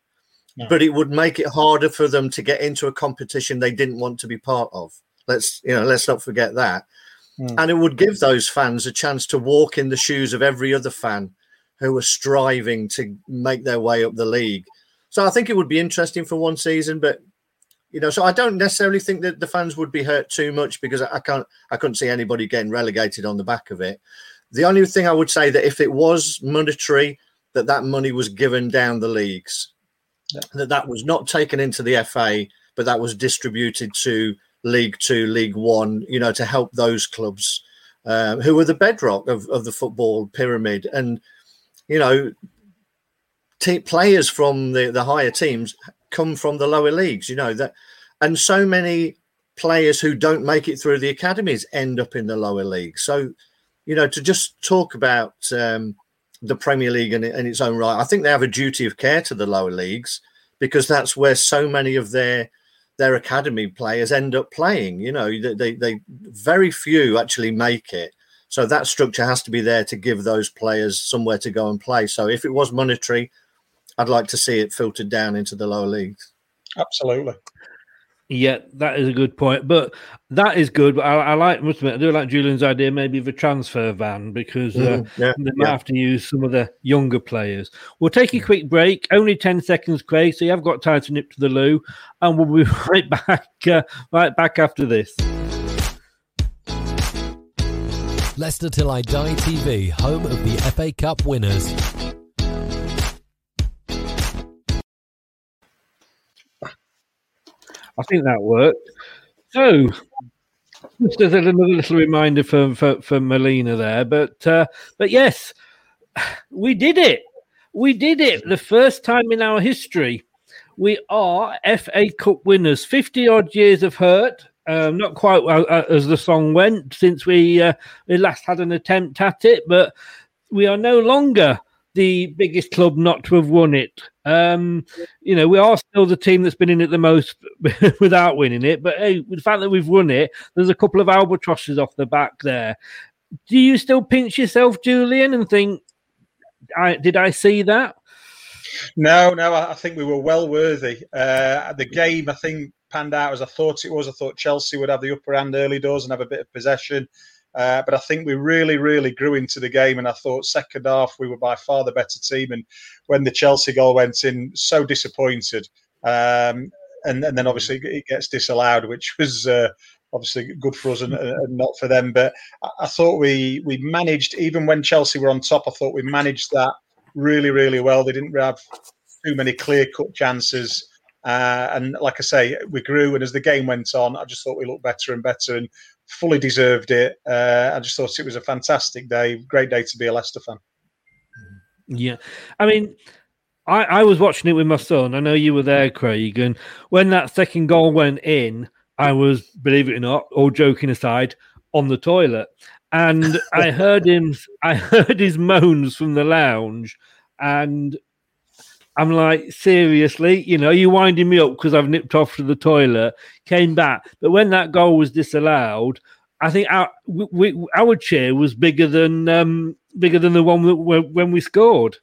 No. But it would make it harder for them to get into a competition they didn't want to be part of. Let's you know, let's not forget that. Mm. And it would give those fans a chance to walk in the shoes of every other fan who are striving to make their way up the league. So I think it would be interesting for one season, but you know, so I don't necessarily think that the fans would be hurt too much because I can't, I couldn't see anybody getting relegated on the back of it. The only thing I would say that if it was monetary, that that money was given down the leagues, yeah. that that was not taken into the FA, but that was distributed to League Two, League One, you know, to help those clubs uh, who are the bedrock of, of the football pyramid. And, you know, t- players from the, the higher teams come from the lower leagues, you know, that, and so many players who don't make it through the academies end up in the lower leagues. So, you know, to just talk about um, the Premier League in, in its own right, I think they have a duty of care to the lower leagues because that's where so many of their their academy players end up playing. You know, they, they, they very few actually make it. So that structure has to be there to give those players somewhere to go and play. So if it was monetary, I'd like to see it filtered down into the lower leagues. Absolutely. Yeah, that is a good point. But that is good. But I, I like, must admit, I do like Julian's idea maybe of a transfer van because uh, mm, yeah, they might yeah. have to use some of the younger players. We'll take a quick break, only 10 seconds, Craig. So you have got time to nip to the loo, and we'll be right back, uh, right back after this. Leicester Till I Die TV, home of the FA Cup winners. I think that worked. So, just as another little reminder for, for, for Melina there, but uh, but yes, we did it. We did it. The first time in our history, we are FA Cup winners. Fifty odd years of hurt. Um, not quite uh, as the song went since we, uh, we last had an attempt at it, but we are no longer the biggest club not to have won it. Um, you know, we are still the team that's been in it the most without winning it. But hey, the fact that we've won it, there's a couple of albatrosses off the back there. Do you still pinch yourself, Julian, and think, I, did I see that? No, no, I think we were well worthy. Uh, the game, I think, panned out as I thought it was. I thought Chelsea would have the upper hand early doors and have a bit of possession. Uh, but I think we really, really grew into the game, and I thought second half we were by far the better team. And when the Chelsea goal went in, so disappointed. Um, and, and, then obviously it gets disallowed, which was uh, obviously good for us and, and, not for them. But I thought we we managed, even when Chelsea were on top, I thought we managed that really, really well. They didn't have too many clear cut chances. Uh, and like I say, we grew, and as the game went on, I just thought we looked better and better. And fully deserved it. Uh, I just thought it was a fantastic day, great day to be a Leicester fan. Yeah, I mean, I, I was watching it with my son. I know you were there, Craig, and when that second goal went in, I was, believe it or not, all joking aside, on the toilet, and I heard him. I heard his moans from the lounge, and I'm like, seriously, you know, you winding me up because I've nipped off to the toilet, came back. But when that goal was disallowed, I think our we, our cheer was bigger than um, bigger than the one that, when we scored.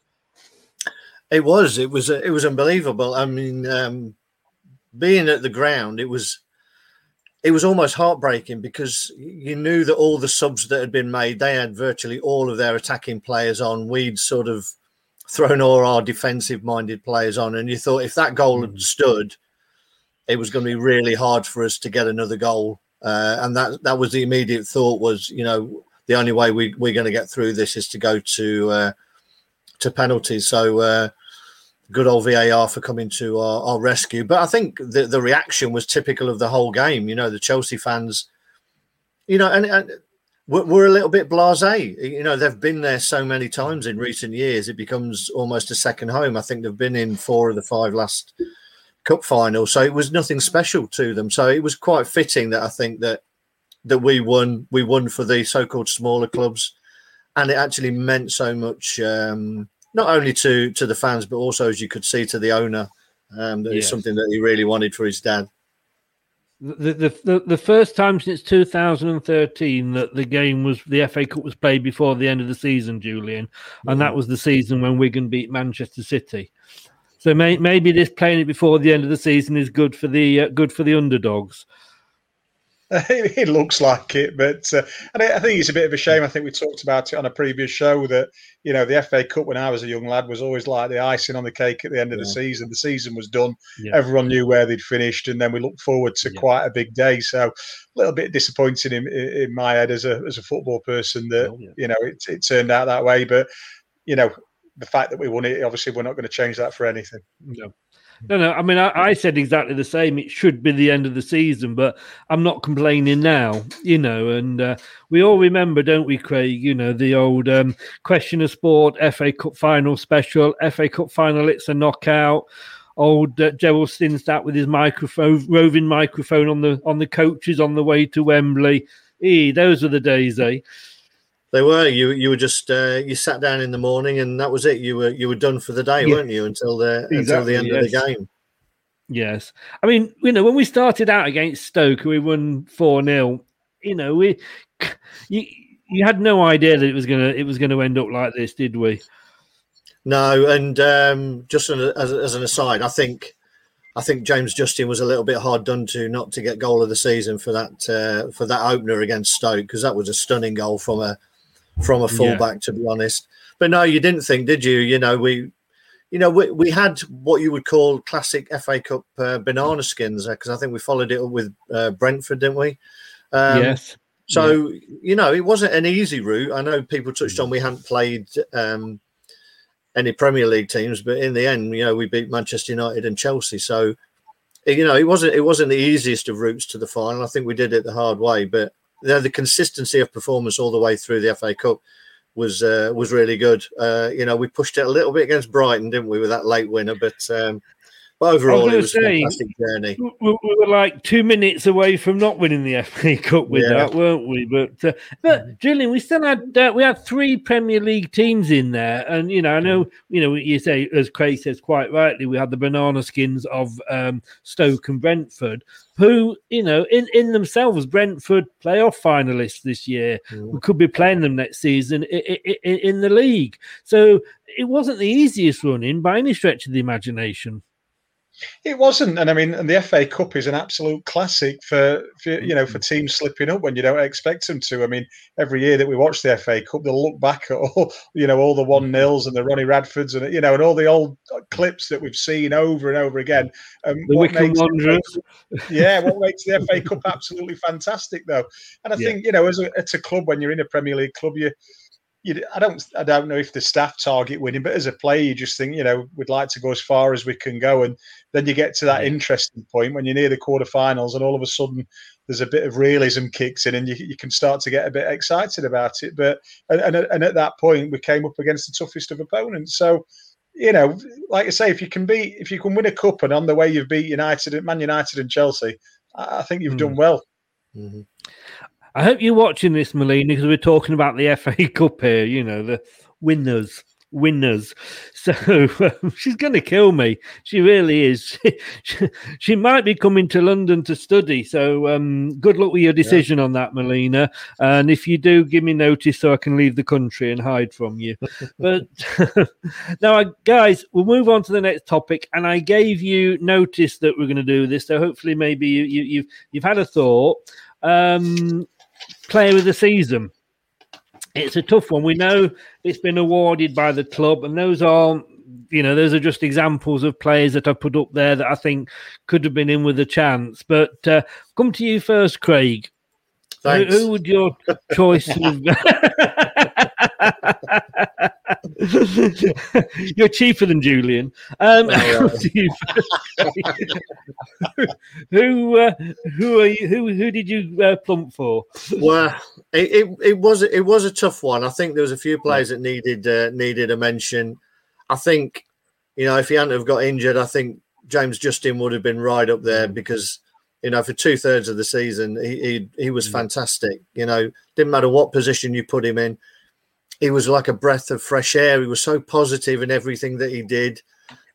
It was. It was. It was unbelievable. I mean, um, being at the ground, it was. It was almost heartbreaking because you knew that all the subs that had been made, they had virtually all of their attacking players on. We'd sort of thrown all our defensive minded players on. And you thought if that goal had mm. stood, it was going to be really hard for us to get another goal. Uh, and that that was the immediate thought was, you know, the only way we, we're going to get through this is to go to uh, to penalties. So uh, good old VAR for coming to our, our, rescue. But I think the, the reaction was typical of the whole game. You know, the Chelsea fans, you know, and, and we're, a little bit blasé. You know, they've been there so many times in recent years; it becomes almost a second home. I think they've been in four of the five last cup finals, so it was nothing special to them. So it was quite fitting that I think that that we won. We won for the so-called smaller clubs, and it actually meant so much, um, not only to to the fans, but also, as you could see, to the owner. Um, that yes. is something that he really wanted for his dad the, the the first time since 2013 that the game was the FA Cup was played before the end of the season, Julian, and that mm. was the season when Wigan beat Manchester City. So may, maybe this playing it before the end of the season is good for the uh, good for the underdogs. it looks like it, but uh, and I, I, think it's a bit of a shame. I think we talked about it on a previous show that you know the FA Cup when I was a young lad was always like the icing on the cake at the end of yeah. the season. The season was done, yeah. everyone knew where they'd finished, and then we looked forward to yeah. quite a big day. So a little bit disappointing in, in my head as a as a football person that oh, you know it, it turned out that way. But you know the fact that we won it, obviously we're not going to change that for anything. No. No, no. I mean, I, I, said exactly the same. It should be the end of the season, but I'm not complaining now, you know. And uh, we all remember, don't we, Craig? You know, the old um, question of sport, FA Cup final special, FA Cup final, it's a knockout. Old uh, Gerald Sinstadt with his microphone, roving microphone on the on the coaches on the way to Wembley. E, those were the days, eh? They were. You you were just uh, you sat down in the morning and that was it. You were you were done for the day, yeah. weren't you? Until the exactly, until the end yes. of the game. Yes, I mean you know when we started out against Stoke, we won four 0 You know we you you had no idea that it was gonna it was gonna end up like this, did we? No, and um, just as, as an aside, I think I think James Justin was a little bit hard done to not to get goal of the season for that uh, for that opener against Stoke because that was a stunning goal from a from a fullback, yeah. to be honest. But no, you didn't think, did you? You know, we, you know, we, we had what you would call classic FA Cup uh, banana skins because uh, I think we followed it up with uh, Brentford, didn't we? Um, yes. So yeah. you know, it wasn't an easy route. I know people touched on we hadn't played um, any Premier League teams, but in the end, you know, we beat Manchester United and Chelsea. So you know, it wasn't it wasn't the easiest of routes to the final. I think we did it the hard way, but the consistency of performance all the way through the FA Cup was uh, was really good. Uh, you know, we pushed it a little bit against Brighton, didn't we, with that late winner? But um, but overall, it was say, a fantastic journey. We, we, were like two minutes away from not winning the FA Cup with yeah. that, weren't we? But uh, but mm-hmm. Julian, we still had uh, we had three Premier League teams in there, and you know I know you know you say as Craig says quite rightly, we had the banana skins of um, Stoke and Brentford, who you know in in themselves Brentford playoff finalists this year. Mm. We could be playing them next season in, in, in the league, so it wasn't the easiest running by any stretch of the imagination. It wasn't, and I mean, and the FA Cup is an absolute classic for, for, you know for mm. teams slipping up when you don't expect them to. I mean, every year that we watch the FA Cup, they'll look back at all you know all the one nils and the Ronnie Radfords and you know and all the old clips that we've seen over and over again. Um, the Wycombe Wanderers, yeah, what makes the FA Cup absolutely fantastic though? And I yeah. think you know as a, as a club when you're in a Premier League club, you you, I don't I don't know if the staff target winning, but as a player, you just think you know we'd like to go as far as we can go, and then you get to that interesting point when you're near the quarterfinals, and all of a sudden there's a bit of realism kicks in, and you, you can start to get a bit excited about it. But and, and, and at that point, we came up against the toughest of opponents, so you know, like I say, if you can beat, if you can win a cup, and on the way you've beat United, Man United, and Chelsea, I think you've mm. done well. Mm-hmm. I hope you're watching this, Melina, because we're talking about the FA Cup here. You know, the winners, winners. So um, she's going to kill me. She really is. She, she, might be coming to London to study. So um, good luck with your decision yeah. on that, Melina. And if you do, give me notice so I can leave the country and hide from you. but now, guys, we'll move on to the next topic. And I gave you notice that we're going to do this. So hopefully, maybe you, you, you've you've had a thought. Um, player of the season. It's a tough one. We know it's been awarded by the club, and those are, you know, those are just examples of players that I put up there that I think could have been in with a chance. But uh, come to you first, Craig. Who, who, would your choice have? You're cheaper than Julian. Um, oh, who uh, who are you? Who who did you uh, plump for? Well, it, it, it, was it was a tough one. I think there was a few players that needed uh, needed a mention. I think you know if he hadn't have got injured, I think James Justin would have been right up there mm. because you know, for two thirds of the season, he, he, he was mm. fantastic. You know, didn't matter what position you put him in, he was like a breath of fresh air. He was so positive in everything that he did.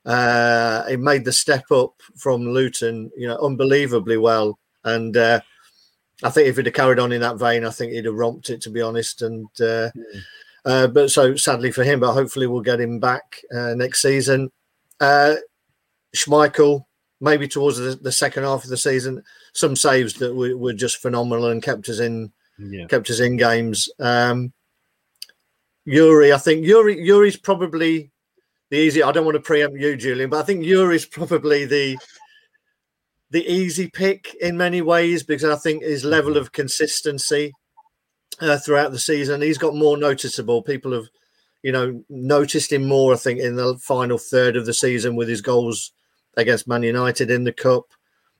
Uh, he made the step up from Luton, you know, unbelievably well. And uh, I think if he'd have carried on in that vein, I think he'd have romped it, to be honest. And uh, mm. uh, but so sadly for him, but hopefully we'll get him back uh, next season. Uh, Schmeichel, maybe towards the, the second half of the season. Some saves that were, were just phenomenal and kept us in Yeah. kept us in games. Um, Youri, I think Youri Youri's probably the easy. I don't want to preempt you, Julian, but I think Youri's probably the the easy pick in many ways because I think his level of consistency uh, throughout the season, he's got more noticeable. People have, you know, noticed him more. I think in the final third of the season with his goals against Man United in the cup.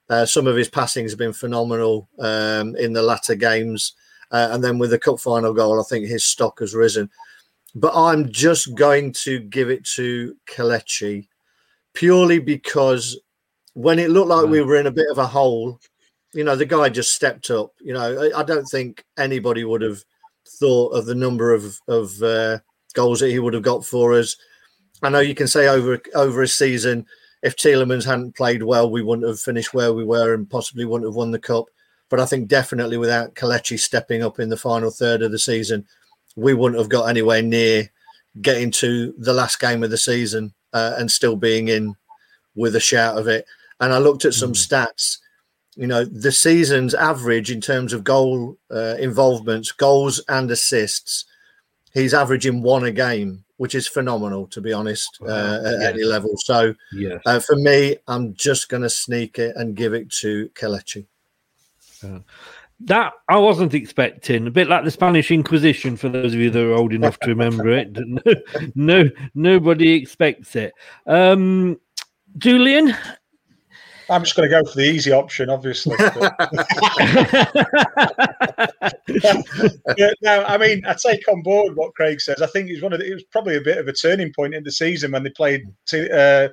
Uh, some of his passings have been phenomenal um, in the latter games. Uh, and then with the cup final goal, I think his stock has risen. But I'm just going to give it to Kelechi purely because when it looked like we were in a bit of a hole, you know, the guy just stepped up. You know, I, I don't think anybody would have thought of the number of, of uh, goals that he would have got for us. I know you can say over over a season, if Tielemans hadn't played well, we wouldn't have finished where we were and possibly wouldn't have won the cup. But I think definitely without Kelechi stepping up in the final third of the season, we wouldn't have got anywhere near getting to the last game of the season uh, and still being in with a shout of it. And I looked at some stats. You know, the season's average in terms of goal uh, involvements, goals and assists, he's averaging one a game, which is phenomenal, to be honest, uh, at Yeah. any level. So Yes. uh, for me, I'm just going to sneak it and give it to Kelechi. That I wasn't expecting. A bit like the Spanish Inquisition, for those of you that are old enough to remember it. No, no nobody expects it. Um, Julian, I'm just going to go for the easy option, obviously. yeah, no, I mean, I take on board what Craig says. I think it's one of the, it was probably a bit of a turning point in the season when they played t- uh,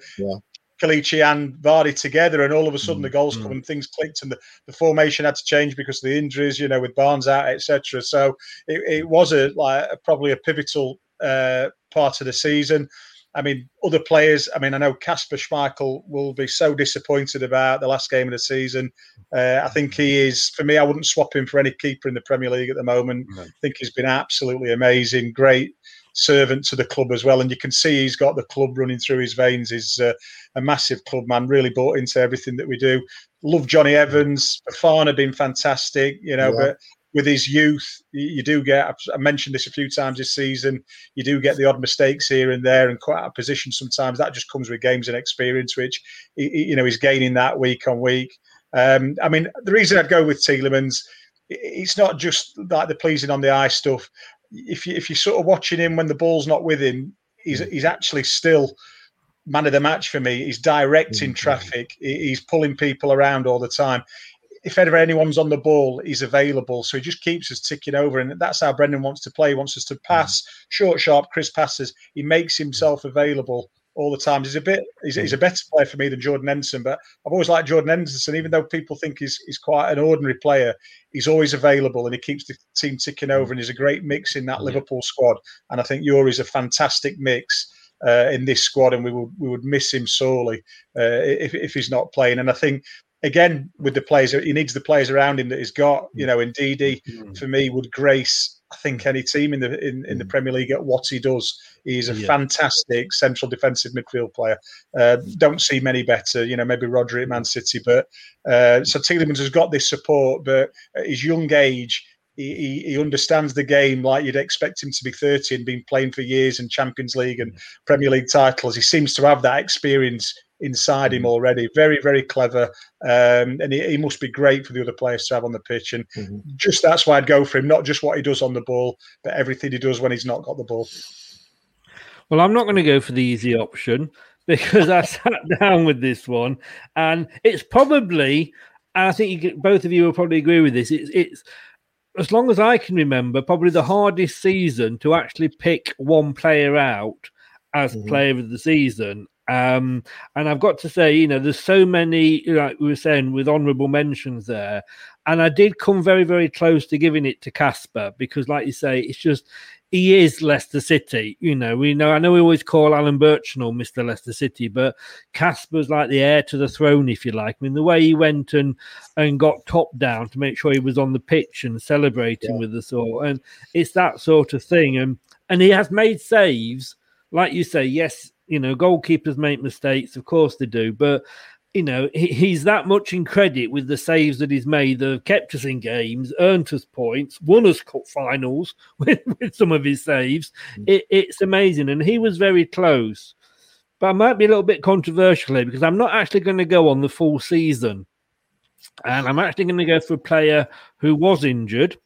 Kelechi and Vardy together, and all of a sudden the goals come and things clicked, and the, the formation had to change because of the injuries, you know, with Barnes out, etc. So it, it was a like probably a pivotal uh, part of the season. I mean, other players. I mean, I know Kasper Schmeichel will be so disappointed about the last game of the season. Uh, I think he is. For me, I wouldn't swap him for any keeper in the Premier League at the moment. I think he's been absolutely amazing. Great servant to the club as well, and you can see he's got the club running through his veins. He's uh, a massive club man, really bought into everything that we do. Love Jonny Evans. Fofana been fantastic, you know, Yeah. but with his youth, you do get. I've- mentioned this a few times this season. You do get the odd mistakes here and there, and quite out of position sometimes. That just comes with games and experience, which you know he's gaining that week on week. Um, I mean, the reason I'd go with Tielemans, it's not just like the pleasing on the eye stuff. If you if you're sort of watching him when the ball's not with him, he's he's actually still man of the match for me. He's directing mm-hmm. traffic. He's pulling people around all the time. If ever anyone's on the ball, he's available. So he just keeps us ticking over, and that's how Brendan wants to play. He wants us to mm-hmm. pass short, sharp, crisp passes. He makes mm-hmm. himself available all the time. He's a bit. He's, he's a better player for me than Jordan Henderson, but I've always liked Jordan Henderson. Even though people think he's he's quite an ordinary player, he's always available and he keeps the team ticking over. And he's a great mix in that Liverpool squad. And I think Youri's a fantastic mix uh, in this squad, and we would we would miss him sorely uh, if if he's not playing. And I think again with the players, he needs the players around him that he's got. You know, and Didi for me would grace. I think any team in the in, in the Premier League at what he does, he's a Yeah. fantastic central defensive midfield player. Uh, don't see many better. You know, maybe Rodri at Man City, but uh, so Tielemans has got this support, but at his young age, he, he, he understands the game like you'd expect him to be 30 and been playing for years in Champions League and Premier League titles. He seems to have that experience inside him already. Very, very clever. Um, and he, he must be great for the other players to have on the pitch. And just that's why I'd go for him, not just what he does on the ball, but everything he does when he's not got the ball. Well, I'm not going to go for the easy option because I sat down with this one, and it's probably, and I think you could, both of you will probably agree with this. It's it's as long as I can remember, probably the hardest season to actually pick one player out as mm-hmm. player of the season. Um, and I've got to say, you know, there's so many, like we were saying, with honourable mentions there. And I did come very, very close to giving it to Kasper because, like you say, it's just he is Leicester City. You know, we know I know we always call Alan Birchenall Mr. Leicester City, but Kasper's like the heir to the throne, if you like. I mean, the way he went and and got top down to make sure he was on the pitch and celebrating with us all, and it's that sort of thing. And and he has made saves, like you say. Yes, you know, goalkeepers make mistakes, of course they do, but you know, he, he's that much in credit with the saves that he's made that have kept us in games, earned us points, won us cup finals with, with some of his saves. Mm. It, it's amazing. And he was very close. But I might be a little bit controversial here because I'm not actually going to go on the full season. And I'm actually going to go for a player who was injured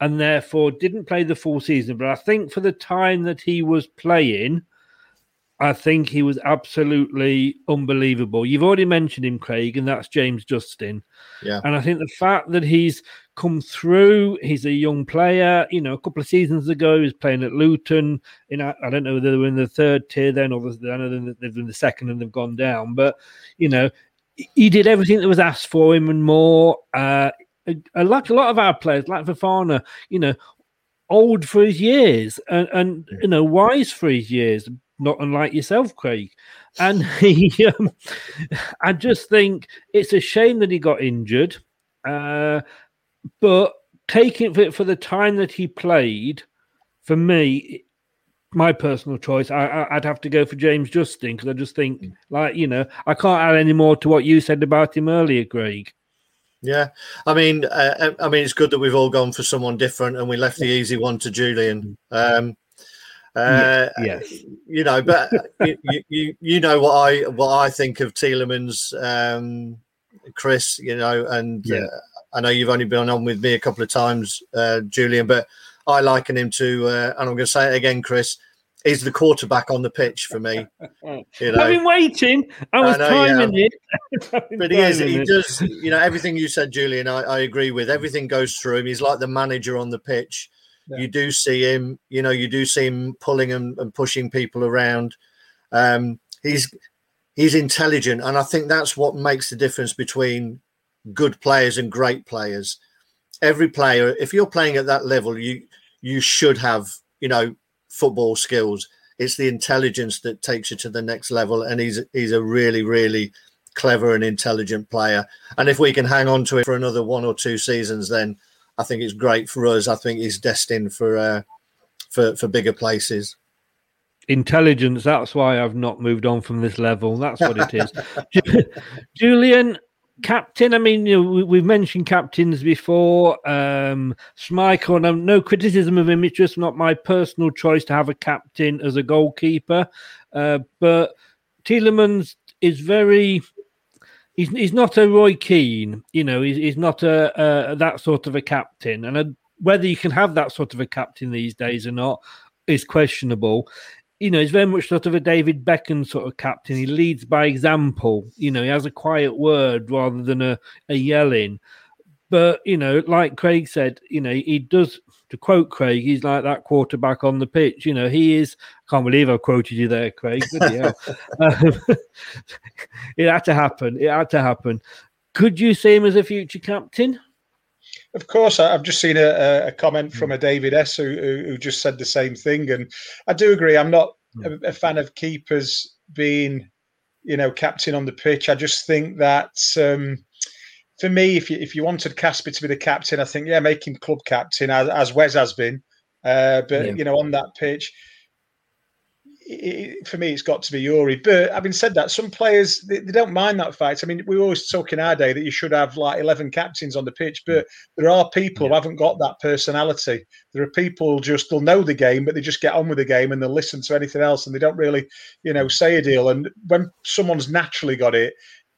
and therefore didn't play the full season. But I think for the time that he was playing, I think he was absolutely unbelievable. You've already mentioned him, Craig, and that's James Justin. Yeah. And I think the fact that he's come through, he's a young player. You know, a couple of seasons ago, he was playing at Luton. In I don't know whether they were in the third tier then, or I know they've been the second and they've gone down. But you know, he did everything that was asked for him and more. Uh, like a lot of our players, like Fofana, you know, old for his years and, and you know wise for his years not unlike yourself, Craig. And he, um, I just think it's a shame that he got injured. Uh, but taking it for the time that he played, for me, my personal choice, I, would have to go for James Justin because I just think, mm. like, you know, I can't add any more to what you said about him earlier, Craig. Yeah, I mean, uh, I mean, it's good that we've all gone for someone different, and we left the easy one to Julian. Mm. Um, uh, yes, you know, but you, you you know what I what I think of Tielemans, um, Chris. You know, and yeah. uh, I know you've only been on with me a couple of times, uh, Julian, but I liken him to, uh, and I'm going to say it again, Chris. He's the quarterback on the pitch for me. You know? I've been waiting. I was I know, timing yeah. it. but he is. He it. does. You know everything you said, Julian. I, I agree with everything. Goes through him. He's like the manager on the pitch yeah. you do see him. You know, you do see him pulling and, and pushing people around. Um, he's he's intelligent, and I think that's what makes the difference between good players and great players. Every player, if you're playing at that level, you you should have you know football skills. It's the intelligence that takes you to the next level, and he's he's a really really clever and intelligent player. And if we can hang on to it for another one or two seasons, then I think it's great for us. I think he's destined for uh, for for bigger places. Intelligence. That's why I've not moved on from this level. That's what it is. Julian, captain. I mean, you know, we, have mentioned captains before. Um, Schmeichel, and no criticism of him. It's just not my personal choice to have a captain as a goalkeeper. Uh, but Tielemans is very he's he's not a Roy Keane, you know, he's, he's not a, a that sort of a captain, and a, whether you can have that sort of a captain these days or not is questionable. You know, he's very much sort of a David Beckham sort of captain. He leads by example. You know, he has a quiet word rather than a, a yelling. But you know, like Craig said, you know, he does to quote Craig, he's like that quarterback on the pitch. You know, he is. I can't believe I quoted you there, Craig. um, it had to happen. It had to happen. Could you see him as a future captain? Of course, I've just seen a, a comment from a David S who, who, just said the same thing, and I do agree. I'm not a, a fan of keepers being, you know, captain on the pitch. I just think that um, for me, if you if you wanted Kasper to be the captain, I think yeah, make him club captain as, as Wes has been. Uh, but yeah. you know, on that pitch, it, for me, it's got to be Youri. But having said that, some players they, they, don't mind that fight. I mean, we always talk in our day that you should have like eleven captains on the pitch, but there are people yeah. who haven't got that personality. There are people just they'll know the game, but they just get on with the game and they'll listen to anything else, and they don't really, you know, say a deal. And when someone's naturally got it,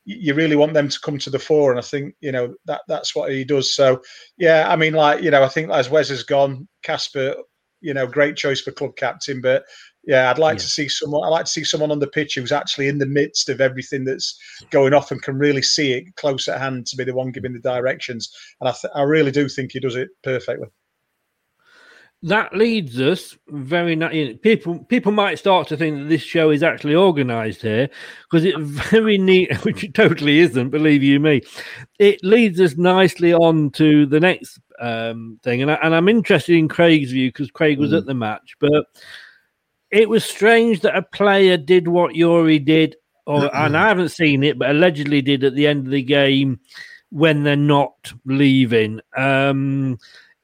you really want them to come to the fore, and I think you know that that's what he does. So, yeah, I mean, like you know, I think as Wes has gone, Kasper, you know, great choice for club captain, but yeah, I'd like yeah. to see someone. I'd like to see someone on the pitch who's actually in the midst of everything that's going off and can really see it close at hand to be the one giving the directions. And I, th- I really do think he does it perfectly that leads us very people people might start to think that this show is actually organized here because it very neat which it totally isn't believe you me. It leads us nicely on to the next um, thing and, I, and i'm interested in craig's view because craig was mm. at the match but it was strange that a player did what youri did or and i haven't seen it but allegedly did at the end of the game when they're not leaving. Um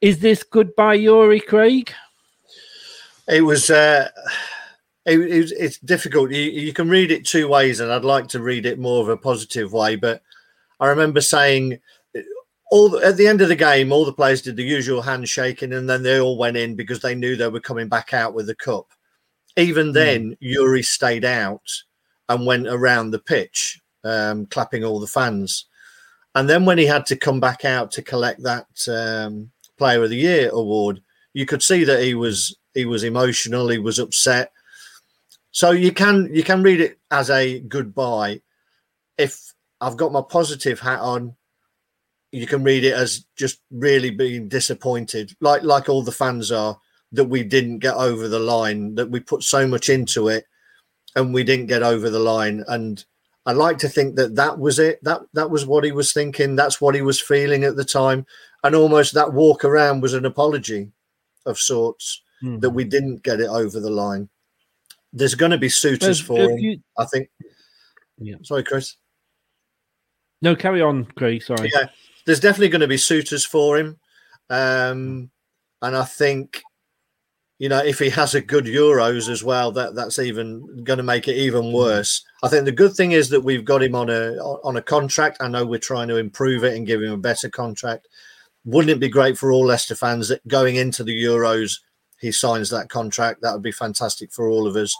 is this goodbye, Youri Craig? It was. Uh, it, it, it's difficult. You, you can read it two ways, and I'd like to read it more of a positive way. But I remember saying all at the end of the game, all the players did the usual handshaking, and then they all went in because they knew they were coming back out with the cup. Even then, mm. Youri stayed out and went around the pitch, um, clapping all the fans. And then when he had to come back out to collect that um, Player of the Year award, you could see that he was he was emotional, he was upset. So you can you can read it as a goodbye. If I've got my positive hat on, you can read it as just really being disappointed, like like all the fans are that we didn't get over the line, that we put so much into it, and we didn't get over the line. And I like to think that that was it. That that was what he was thinking. That's what he was feeling at the time, and almost that walk around was an apology of sorts mm. that we didn't get it over the line. There's going to be suitors for him, you... I think. Yeah. Sorry, Chris. No, carry on, Craig. Sorry. Yeah, there's definitely going to be suitors for him, um, and I think you know if he has a good Euros as well, that that's even going to make it even worse. I think the good thing is that we've got him on a on a contract. I know we're trying to improve it and give him a better contract. Wouldn't it be great for all Leicester fans that going into the Euros he signs that contract? That would be fantastic for all of us.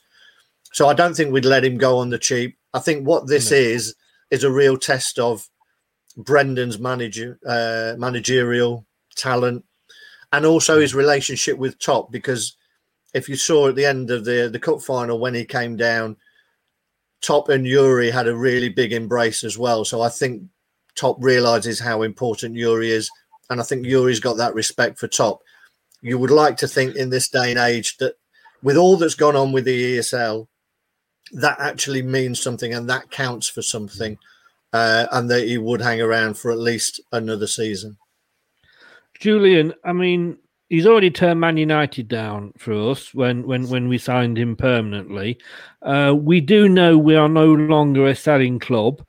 So I don't think we'd let him go on the cheap. I think what this no. is is a real test of Brendan's manager uh, managerial talent and also his relationship with Top because if you saw at the end of the the cup final when he came down Top and Youri had a really big embrace as well so I think Top realizes how important Youri is and I think Youri's got that respect for Top you would like to think in this day and age that with all that's gone on with the ESL that actually means something and that counts for something uh, and that he would hang around for at least another season. Julian, I mean, he's already turned Man United down for us when when when we signed him permanently. Uh, we do know we are no longer a selling club,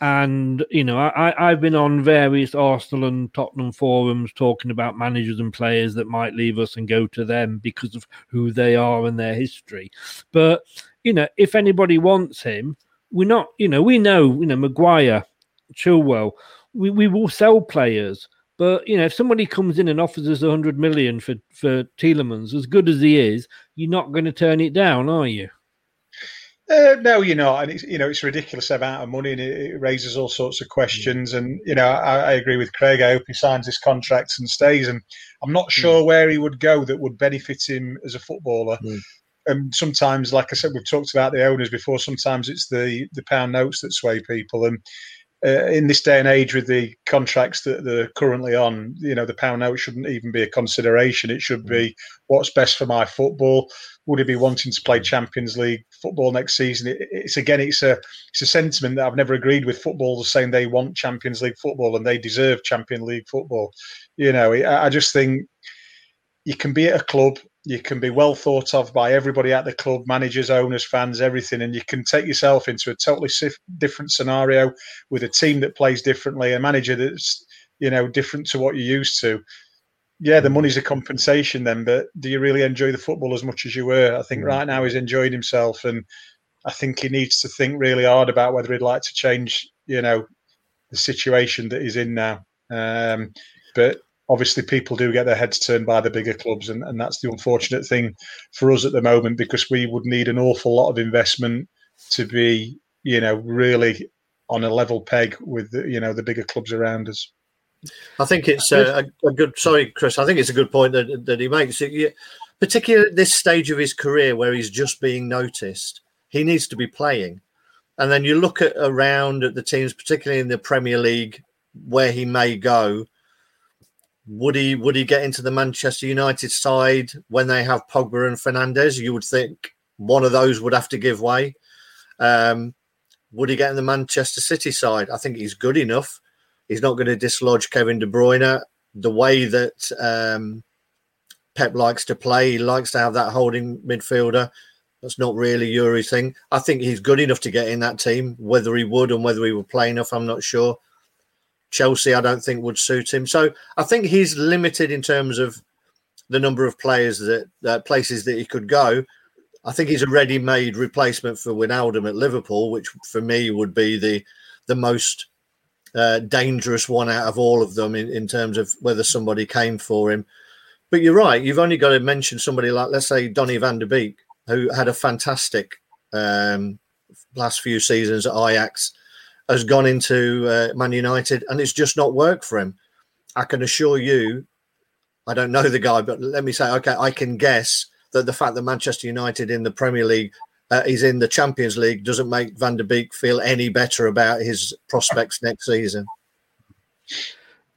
and you know I I've been on various Arsenal and Tottenham forums talking about managers and players that might leave us and go to them because of who they are and their history. But you know, if anybody wants him, we're not, you know, we know, you know, Maguire, Chilwell, we, we will sell players. But you know, if somebody comes in and offers us a hundred million for for Tielemans, as good as he is, you're not going to turn it down, are you? Uh, no, you're not, and it's you know it's a ridiculous amount of money, and it, it raises all sorts of questions. And you know, I, I, agree with Craig. I hope he signs his contract and stays. And I'm not sure mm. where he would go that would benefit him as a footballer. Mm and sometimes, like I said, we've talked about the owners before. Sometimes it's the the pound notes that sway people, and uh, in this day and age, with the contracts that they're currently on, you know, the pound note shouldn't even be a consideration. It should be what's best for my football. Would he be wanting to play Champions League football next season? It, it's again, it's a it's a sentiment that I've never agreed with footballers saying they want Champions League football and they deserve Champions League football. You know, I, I just think you can be at a club you can be well thought of by everybody at the club, managers, owners, fans, everything, and you can take yourself into a totally different scenario with a team that plays differently, a manager that's you know different to what you're used to. Yeah, the money's a compensation then, but do you really enjoy the football as much as you were? I think right now he's enjoying himself, and I think he needs to think really hard about whether he'd like to change, you know, the situation that he's in now. Um, but obviously people do get their heads turned by the bigger clubs and, and that's the unfortunate thing for us at the moment because we would need an awful lot of investment to be you know really on a level peg with the, you know the bigger clubs around us. I think it's uh, a, a good sorry chris i think it's a good point that, that he makes. Particularly at this stage of his career where he's just being noticed he needs to be playing. And then you look at around at the teams particularly in the premier league where he may go would he would he get into the Manchester United side when they have Pogba and Fernandes? You would think one of those would have to give way. Um, would he get in the Manchester City side? I think he's good enough. He's not going to dislodge Kevin De Bruyne. The way that um, Pep likes to play, he likes to have that holding midfielder. That's not really Youri's thing. I think he's good enough to get in that team. Whether he would and whether he would play enough, I'm not sure. Chelsea, I don't think would suit him. So I think he's limited in terms of the number of players that uh, places that he could go. I think he's a ready-made replacement for Wijnaldum at Liverpool, which for me would be the the most uh, dangerous one out of all of them in, in terms of whether somebody came for him. But you're right. You've only got to mention somebody like, let's say, Donny van der Beek, who had a fantastic um, last few seasons at Ajax, has gone into uh, Man United, and it's just not worked for him. I can assure you, I don't know the guy, but let me say, okay, I can guess that the fact that Manchester United in the Premier League uh, is in the Champions League doesn't make Van der Beek feel any better about his prospects next season.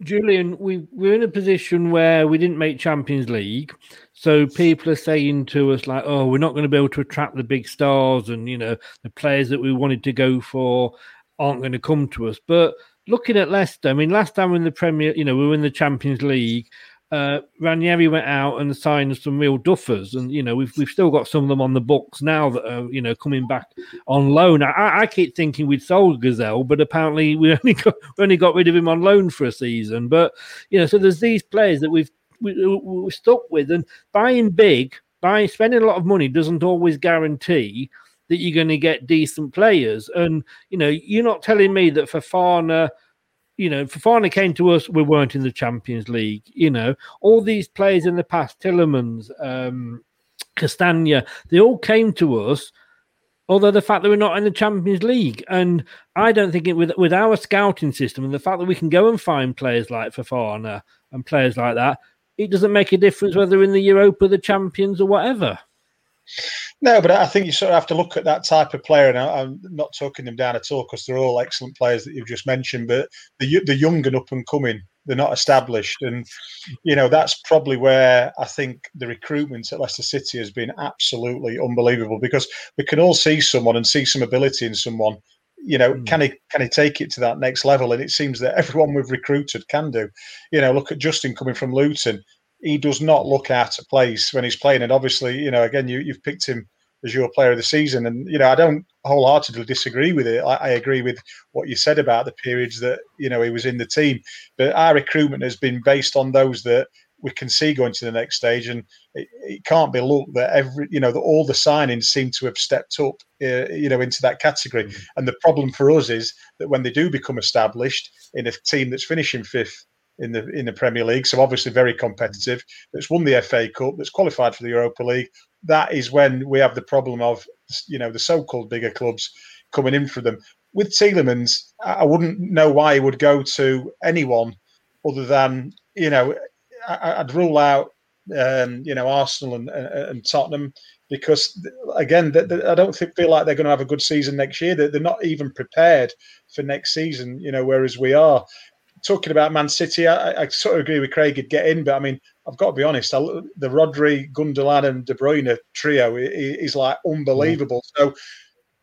Julian, we we're in a position where we didn't make Champions League, so people are saying to us like, "Oh, we're not going to be able to attract the big stars, and you know the players that we wanted to go for aren't going to come to us." But looking at Leicester, I mean, last time in the Premier, you know, we were in the Champions League uh, Ranieri went out and signed some real duffers, and you know we've we've still got some of them on the books now that are you know coming back on loan. I, I keep thinking we'd sold Ghezzal, but apparently we only got we only got rid of him on loan for a season. But you know, so there's these players that we've we, we're stuck with, and buying big, buying spending a lot of money doesn't always guarantee that you're going to get decent players. And you know, you're not telling me that Fofana you know, Fofana came to us, we weren't in the Champions League. You know, all these players in the past, Tielemans, um, Castagna, they all came to us. Although the fact that we're not in the Champions League, and I don't think it with with our scouting system and the fact that we can go and find players like Fofana and players like that, it doesn't make a difference whether in the Europa, the Champions, or whatever. No, but I think you sort of have to look at that type of player, and I'm not talking them down at all because they're all excellent players that you've just mentioned. But the the young and up and coming, they're not established, and you know that's probably where I think the recruitment at Leicester City has been absolutely unbelievable because we can all see someone and see some ability in someone. You know, mm. can he can he take it to that next level? And it seems that everyone we've recruited can do. You know, look at Justin coming from Luton he does not look out of place when he's playing. And obviously, you know, again, you, you've picked him as your player of the season. And, you know, I don't wholeheartedly disagree with it. I, I, agree with what you said about the periods that, you know, he was in the team. But our recruitment has been based on those that we can see going to the next stage. And it, it can't be looked that every, you know, that all the signings seem to have stepped up, uh, you know, into that category. Mm-hmm. And the problem for us is that when they do become established in a team that's finishing fifth, in the in the Premier League, so obviously very competitive. That's won the FA Cup, that's qualified for the Europa League. That is when we have the problem of you know the so-called bigger clubs coming in for them. With Tielemans, I wouldn't know why he would go to anyone other than you know I'd rule out um, you know Arsenal and, and, Tottenham because again I don't feel like they're going to have a good season next year. They're not even prepared for next season, you know, whereas we are talking about Man City, I, I, sort of agree with Craig he'd get in, but I mean, I've got to be honest, I, the Rodri, Gundogan, and De Bruyne trio is like unbelievable. Mm. So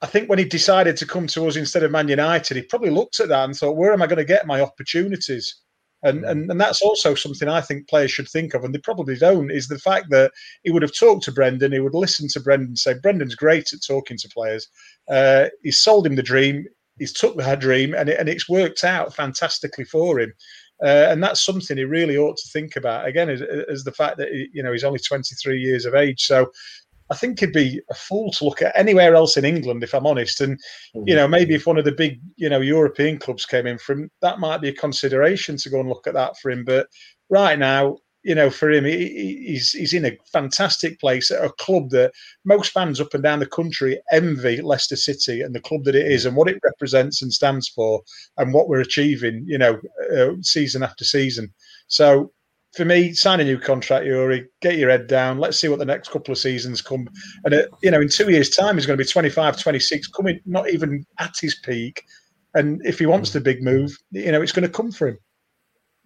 I think when he decided to come to us instead of Man United, he probably looked at that and thought, where am I going to get my opportunities? And, mm. and and that's also something I think players should think of, and they probably don't. Is the fact that he would have talked to Brendan, he would listen to Brendan, say Brendan's great at talking to players. Uh, he sold him the dream he's took that dream and, it, and it's worked out fantastically for him. Uh, and that's something he really ought to think about. Again, is, is the fact that he, you know he's only 23 years of age, so I think he'd be a fool to look at anywhere else in England, if I'm honest. And you know, maybe if one of the big you know European clubs came in for him, that might be a consideration to go and look at that for him. But right now, you know, for him, he, he's he's in a fantastic place at a club that most fans up and down the country envy Leicester City and the club that it is and what it represents and stands for and what we're achieving, you know, uh, season after season. So for me, sign a new contract, Youri. Get your head down. Let's see what the next couple of seasons come. And uh, you know, in two years' time, he's going to be 25, 26, coming not even at his peak. And if he wants the big move, you know, it's going to come for him.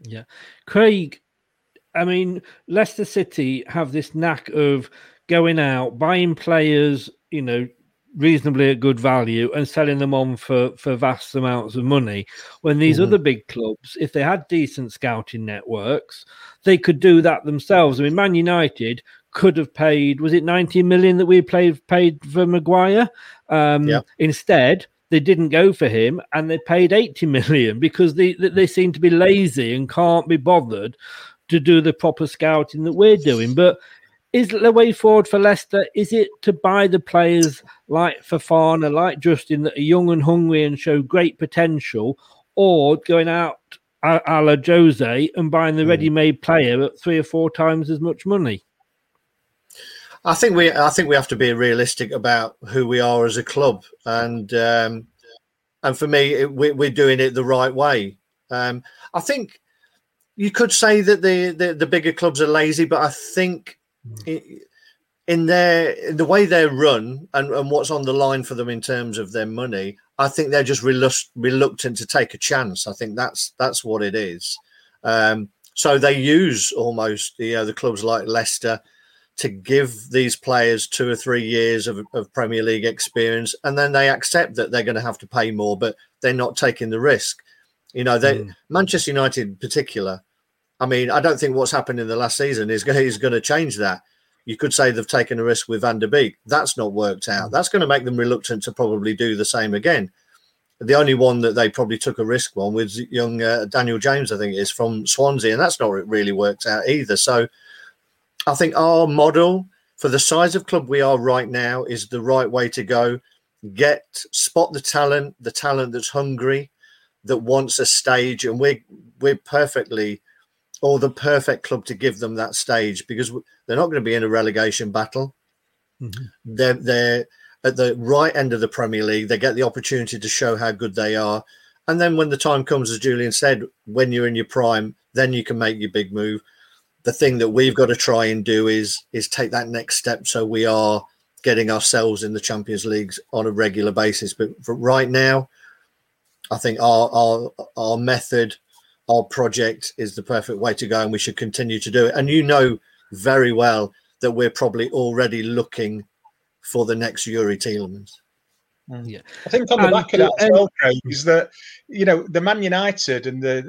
Yeah, Craig I mean, Leicester City have this knack of going out, buying players, you know, reasonably at good value and selling them on for, for vast amounts of money. When these mm-hmm. other big clubs, if they had decent scouting networks, they could do that themselves. I mean, Man United could have paid, was it 90 million that we paid, paid for Maguire? Um, yeah. Instead, they didn't go for him and they paid 80 million because they, they seem to be lazy and can't be bothered to do the proper scouting that we're doing. But is the way forward for Leicester? Is it to buy the players like Fofana, like Justin, that are young and hungry and show great potential, or going out a, a la Jose and buying the ready-made player at three or four times as much money? I think we I think we have to be realistic about who we are as a club, and um, and for me, it, we, we're doing it the right way. Um, I think you could say that the, the, the bigger clubs are lazy, but I think in their in the way they're run and, and what's on the line for them in terms of their money, I think they're just relust, reluctant to take a chance. I think that's that's what it is. Um, so they use almost you know the clubs like Leicester to give these players two or three years of, of Premier League experience, and then they accept that they're going to have to pay more, but they're not taking the risk. You know, they mm. Manchester United in particular. I mean, I don't think what's happened in the last season is, is going to change that. You could say they've taken a risk with Van der Beek. That's not worked out. That's going to make them reluctant to probably do the same again. The only one that they probably took a risk on was young uh, Daniel James, I think, is from Swansea, and that's not really worked out either. So I think our model for the size of club we are right now is the right way to go. Get spot the talent, the talent that's hungry, that wants a stage, and we're we're perfectly or the perfect club to give them that stage because they're not going to be in a relegation battle. Mm-hmm. They're they're at the right end of the Premier League. They get the opportunity to show how good they are, and then when the time comes, as Julian said, when you're in your prime, then you can make your big move the thing that we've got to try and do is is take that next step so we are getting ourselves in the Champions Leagues on a regular basis. But for right now, I think our our our method, our project is the perfect way to go, and we should continue to do it. And you know very well that we're probably already looking for the next Youri Tielemans. Mm. Yeah, I think on the and, back of that as well, Craig, is that you know the Man United and the,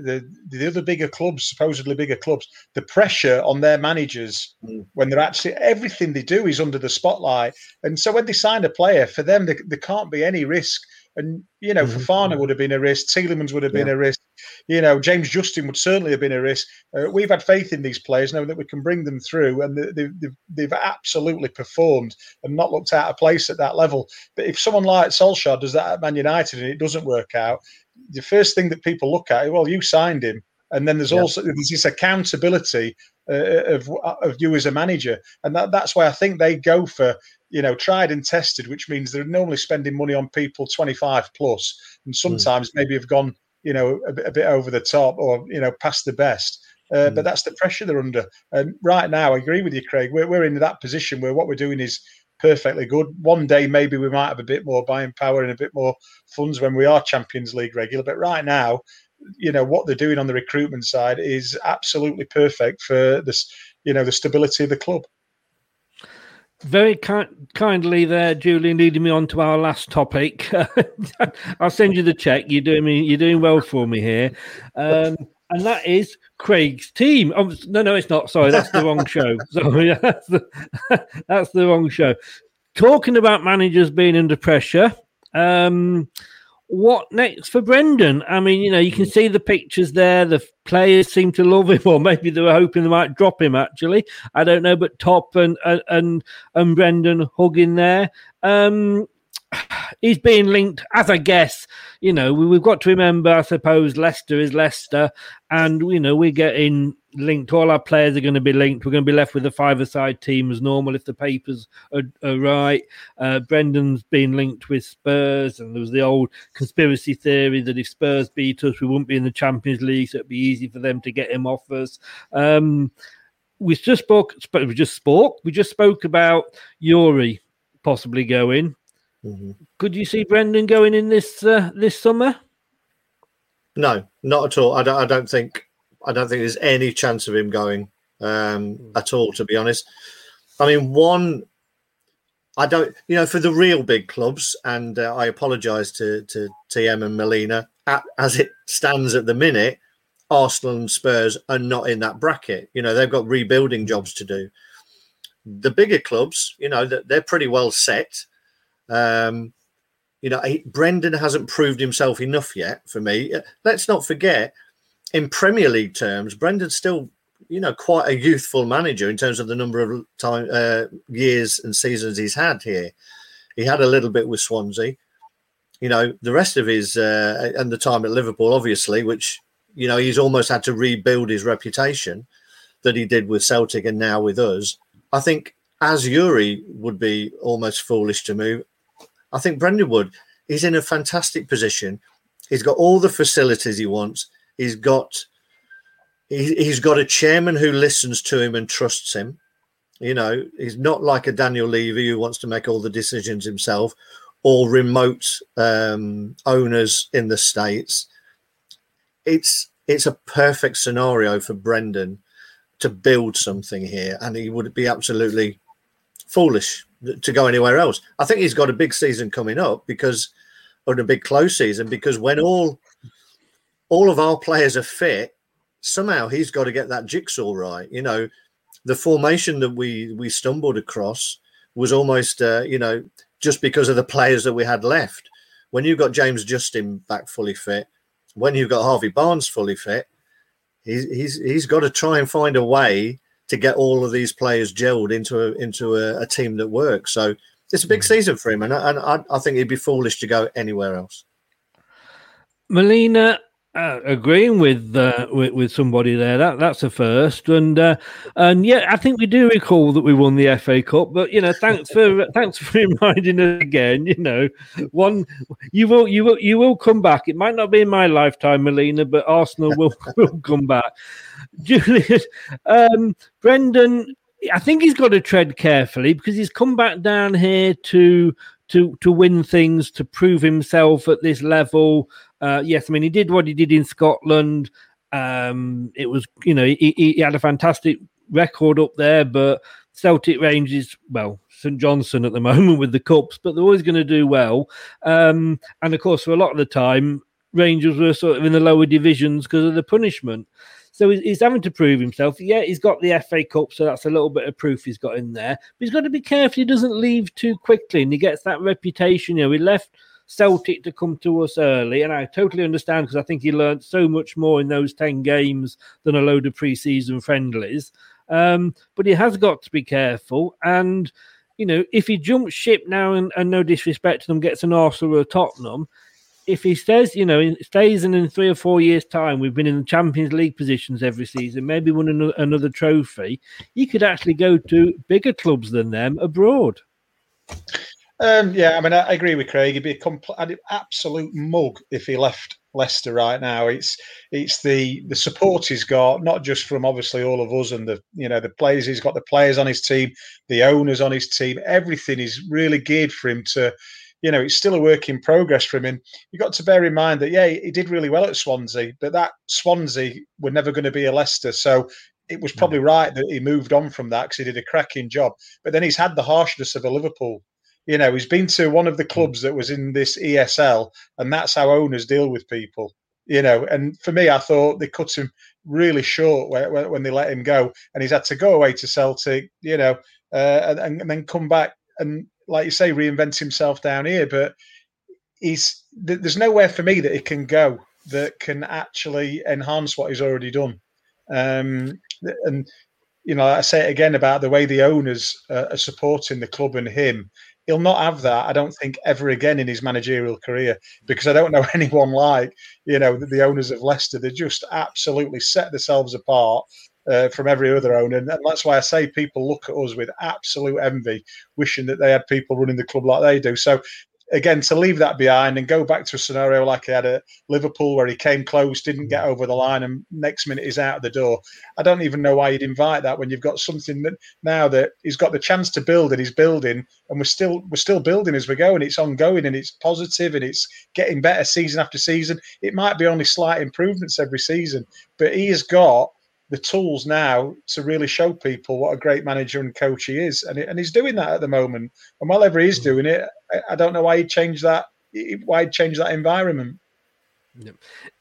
the the other bigger clubs, supposedly bigger clubs, the pressure on their managers mm. when they're actually everything they do is under the spotlight, and so when they sign a player, for them there, there can't be any risk. And you know, mm-hmm. Fofana would have been a risk, Tielemans would have been yeah. a risk, you know, James Justin would certainly have been a risk. Uh, we've had faith in these players, knowing that we can bring them through, and they, they've, they've absolutely performed and not looked out of place at that level. But if someone like Solskjaer does that at Man United and it doesn't work out, the first thing that people look at, well, you signed him, and then there's yeah. also there's this accountability uh, of of you as a manager, and that, that's why I think they go for you know tried and tested, which means they're normally spending money on people 25 plus, and hmm. sometimes mm. maybe have gone you know, a, a bit over the top or, you know, past the best. Uh, mm. But that's the pressure they're under. And right now, I agree with you, Craig. We're, we're in that position where what we're doing is perfectly good. One day, maybe we might have a bit more buying power and a bit more funds when we are Champions League regular. But right now, you know, what they're doing on the recruitment side is absolutely perfect for this, you know, the stability of the club very ki- kindly there, Julian, leading me on to our last topic. I'll send you the check. You're doing me. You're doing well for me here, um, and that is Craig's team. Oh, no, no, it's not. Sorry, that's the wrong show. Sorry, that's the, that's the wrong show. Talking about managers being under pressure. Um, what next for Brendan? I mean, you know, you can see the pictures there. The players seem to love him, or maybe they were hoping they might drop him. Actually, I don't know. But Top and and and Brendan hugging there. Um, he's being linked, as I guess. You know, we, have got to remember. I suppose Leicester is Leicester, and you know we're getting linked. All our players are going to be linked. We're going to be left with a five-a-side team as normal if the papers are, are right. Uh, Brendan's been linked with Spurs, and there was the old conspiracy theory that if Spurs beat us, we wouldn't be in the Champions League, so it'd be easy for them to get him off us. Um, we just spoke. We just spoke. We just spoke about Youri possibly going. Mm-hmm. Could you see Brendan going in this uh, this summer? No, not at all. I don't. I don't think. I don't think there's any chance of him going um, at all. To be honest, I mean, one. I don't. You know, for the real big clubs, and uh, I apologise to to TM and Melina. At, as it stands at the minute, Arsenal and Spurs are not in that bracket. You know, they've got rebuilding jobs to do. The bigger clubs, you know, they're pretty well set. Um, you know, Brendan hasn't proved himself enough yet for me. Uh, let's not forget, in Premier League terms, Brendan's still you know, quite a youthful manager in terms of the number of time uh, years and seasons he's had here. He had a little bit with Swansea. You know, the rest of his uh, and the time at Liverpool, obviously, which you know he's almost had to rebuild his reputation that he did with Celtic and now with us. I think as Youri would be almost foolish to move. I think Brendan Wood is in a fantastic position. He's got all the facilities he wants. He's got he, he's got a chairman who listens to him and trusts him. You know, he's not like a Daniel Levy who wants to make all the decisions himself, or remote um, owners in the states. It's it's a perfect scenario for Brendan to build something here, and he would be absolutely foolish to go anywhere else. I think he's got a big season coming up because, or a big close season, because when all all of our players are fit, somehow he's got to get that jigsaw right. You know, the formation that we we stumbled across was almost, uh, you know, just because of the players that we had left. When you've got James Justin back fully fit, when you've got Harvey Barnes fully fit, he's he's he's got to try and find a way to get all of these players gelled into a into a, a team that works. So it's a big mm. season for him, and, and I, I think he'd be foolish to go anywhere else. Melina, uh, agreeing with, uh, with, with somebody there. That that's a first, and uh, and yeah, I think we do recall that we won the FA Cup. But you know, thanks for thanks for reminding us again. You know, one you will you will you will come back. It might not be in my lifetime, Melina, but Arsenal will will come back. Julius, um, Brendan, I think he's got to tread carefully because he's come back down here to to to win things, to prove himself at this level. Uh, yes, I mean he did what he did in Scotland. Um, it was, you know, he, he had a fantastic record up there, but Celtic Rangers, well, St Johnstone at the moment with the cups, but they're always going to do well. Um, and of course, for a lot of the time, Rangers were sort of in the lower divisions because of the punishment. So he's, having to prove himself. Yeah, he's got the FA Cup, so that's a little bit of proof he's got in there. But he's got to be careful he doesn't leave too quickly and he gets that reputation. You know, he left Celtic to come to us early, and I totally understand because I think he learned so much more in those 10 games than a load of preseason friendlies. Um, but he has got to be careful. And, you know, if he jumps ship now and, and no disrespect to them, gets an Arsenal or Tottenham, if he stays, you know, stays and in three or four years' time, we've been in the Champions League positions every season, maybe won another, another trophy, he could actually go to bigger clubs than them abroad. Um, yeah, I mean, I, I, agree with Craig. He'd be a complete, an absolute mug if he left Leicester right now. It's it's the the support he's got, not just from obviously all of us and the you know the players. He's got the players on his team, the owners on his team. Everything is really geared for him to you know, it's still a work in progress for him. And you got to bear in mind that, yeah, he did really well at Swansea, but that Swansea were never going to be a Leicester. So it was probably right that he moved on from that because he did a cracking job. But then he's had the harshness of a Liverpool. You know, he's been to one of the clubs that was in this ESL, and that's how owners deal with people. You know, and for me, I thought they cut him really short when, when they let him go, and he's had to go away to Celtic. You know, uh, and, and then come back and like you say, reinvent himself down here. But he's there's nowhere for me that he can go that can actually enhance what he's already done. Um, and you know, I say it again about the way the owners uh, are supporting the club and him. He'll not have that, I don't think, ever again in his managerial career because I don't know anyone like you know the, owners of Leicester. They just absolutely set themselves apart uh, from every other owner. And that's why I say people look at us with absolute envy, wishing that they had people running the club like they do. So again, to leave that behind and go back to a scenario like he had at Liverpool where he came close, didn't get over the line, and next minute he's out of the door. I don't even know why you'd invite that when you've got something that now that he's got the chance to build and he's building, and we're still we're still building as we go, and it's ongoing and it's positive and it's getting better season after season. It might be only slight improvements every season, but he has got the tools now to really show people what a great manager and coach he is, and, and he's doing that at the moment. And whatever he's mm. doing it, I, I don't know why he changed that. Why he changed that environment?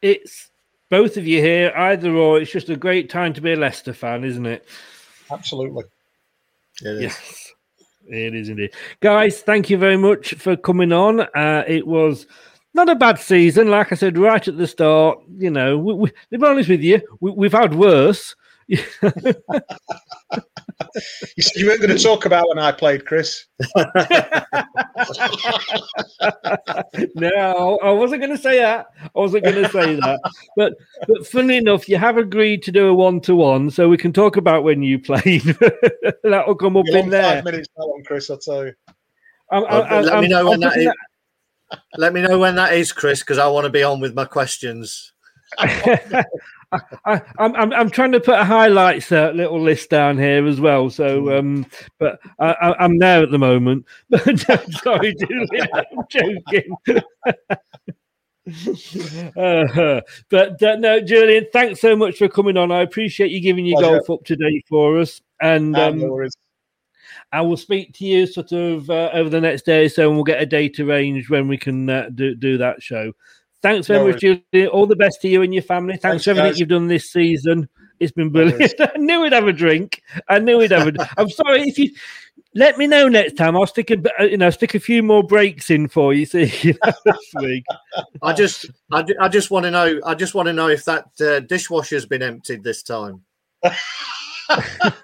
It's both of you here, either or. It's just a great time to be a Leicester fan, isn't it? Absolutely. It yes, it is indeed. Guys, thank you very much for coming on. Uh, it was not a bad season. Like I said right at the start, you know, we, we, to be honest with you, we, have had worse. you said you weren't going to talk about when I played, Chris. no, I wasn't going to say that. I wasn't going to say that. But but funny enough, you have agreed to do a one to one, so we can talk about when you played. that will come up in there. Five minutes that one, Chris. I'll tell you. I'm, I'm, let I'm, me know when I'm that is. Let me know when that is, Chris, because I want to be on with my questions. I, I'm, I'm I'm trying to put a highlights uh, little list down here as well. So, um, but I, I, I'm there at the moment. But sorry, Julian, I'm joking. uh, but uh, no, Julian, thanks so much for coming on. I appreciate you giving your Pleasure. golf up to date for us, and um, no worries. I will speak to you sort of uh, over the next day or so, and we'll get a date arranged when we can uh, do do that show. Thanks very No much, Julian. All the best to you and your family. Thanks, Thanks, for everything guys. you've done this season. It's been worries. brilliant. I knew we'd have a drink. I knew we'd have a. I'm sorry if you let me know next time. I'll stick a uh, you know stick a few more breaks in for you. See you know, this week. I just, I, I just want to know. I just want to know if that uh, dishwasher's been emptied this time.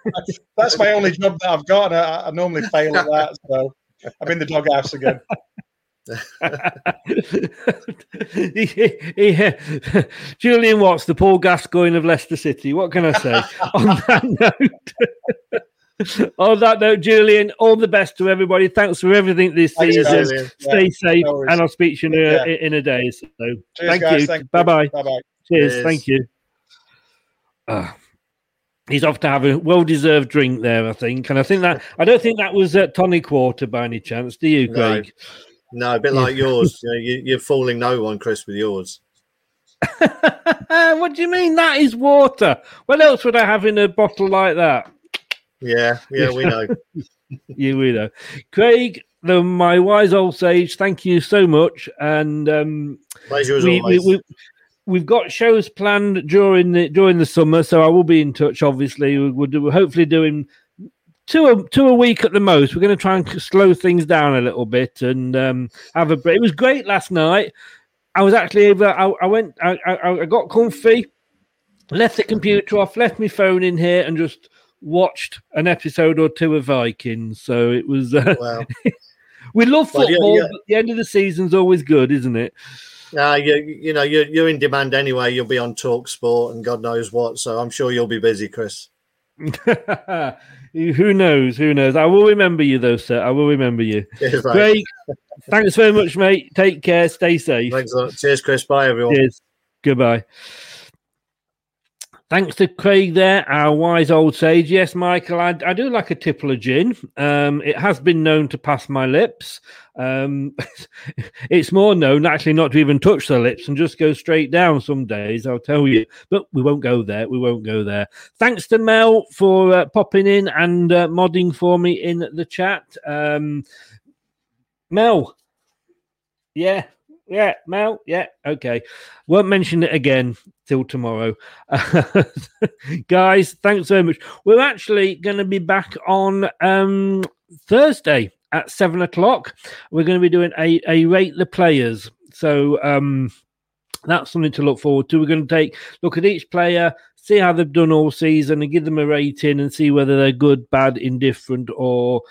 That's my only job that I've got, and I, I normally fail at that. So I'm in the doghouse again. yeah. Julian Watts, the Paul Gascoigne of Leicester City. What can I say? On that note, on that note, Julian, all the best to everybody. Thanks for everything this Thanks, season. Julian. Stay Yeah, safe, no and I'll speak to you in a, Yeah. in a day. So, Cheers, thank guys. you. Thank you. Bye bye. Bye bye. Cheers. Cheers. Thank you. Ah, he's off to have a well-deserved drink there, I think, and I think that I don't think that was at tonic water by any chance. Do you, No. Craig? No, a bit like yours. You know, you're fooling no one, Chris, with yours. what do you mean? That is water. What else would I have in a bottle like that? Yeah, yeah, we know. you we know. Craig, the my wise old sage, thank you so much. And um Pleasure as we, we, always. we, we've got shows planned during the during the summer, so I will be in touch. Obviously, we- we'll do, we're hopefully doing two a, two a week at the most. We're going to try and slow things down a little bit and um, have a break. It was great last night. I was actually able. I, I went. I, I, I got comfy, left the computer off, left my phone in here, and just watched an episode or two of Vikings. So it was. Uh, Well, we love Well, football. yeah, yeah. But the end of the season's always good, isn't it? Nah, you, you know, you're, you're in demand anyway. You'll be on Talk Sport and God knows what. So I'm sure you'll be busy, Chris. Who knows? Who knows? I will remember you, though, sir. I will remember you. Cheers, thanks very much, mate. Take care. Stay safe. Thanks a lot. Cheers, Chris. Bye, everyone. Cheers. Goodbye. Thanks to Craig there, our wise old sage. Yes, Michael, I, I do like a tipple of gin. Um, it has been known to pass my lips. Um, it's more known actually not to even touch the lips and just go straight down some days, I'll tell you. But we won't go there. We won't go there. Thanks to Mel for uh, popping in and uh, modding for me in the chat. Um, Mel, yeah, yeah, Mel, yeah, okay. Won't mention it again till tomorrow. Guys, thanks very much. We're actually going to be back on um, Thursday at seven o'clock. We're going to be doing a, a rate the players. So um, that's something to look forward to. We're going to take look at each player, see how they've done all season, and give them a rating and see whether they're good, bad, indifferent, or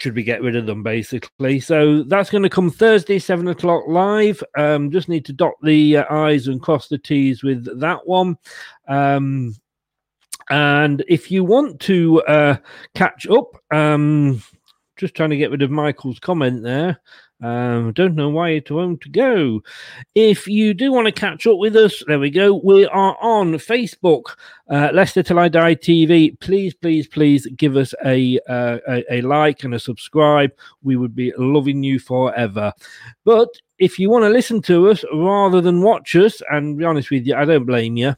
should we get rid of them basically so that's going to come thursday seven o'clock live um just need to dot the uh, i's and cross the t's with that one um and if you want to uh catch up um just trying to get rid of michael's comment there um, don't know why it won't go. If you do want to catch up with us, there we go. We are on Facebook, uh, Leicester Till I Die TV. Please, please, please give us a, uh, a a like and a subscribe. We would be loving you forever. But if you want to listen to us rather than watch us, and be honest with you, I don't blame you.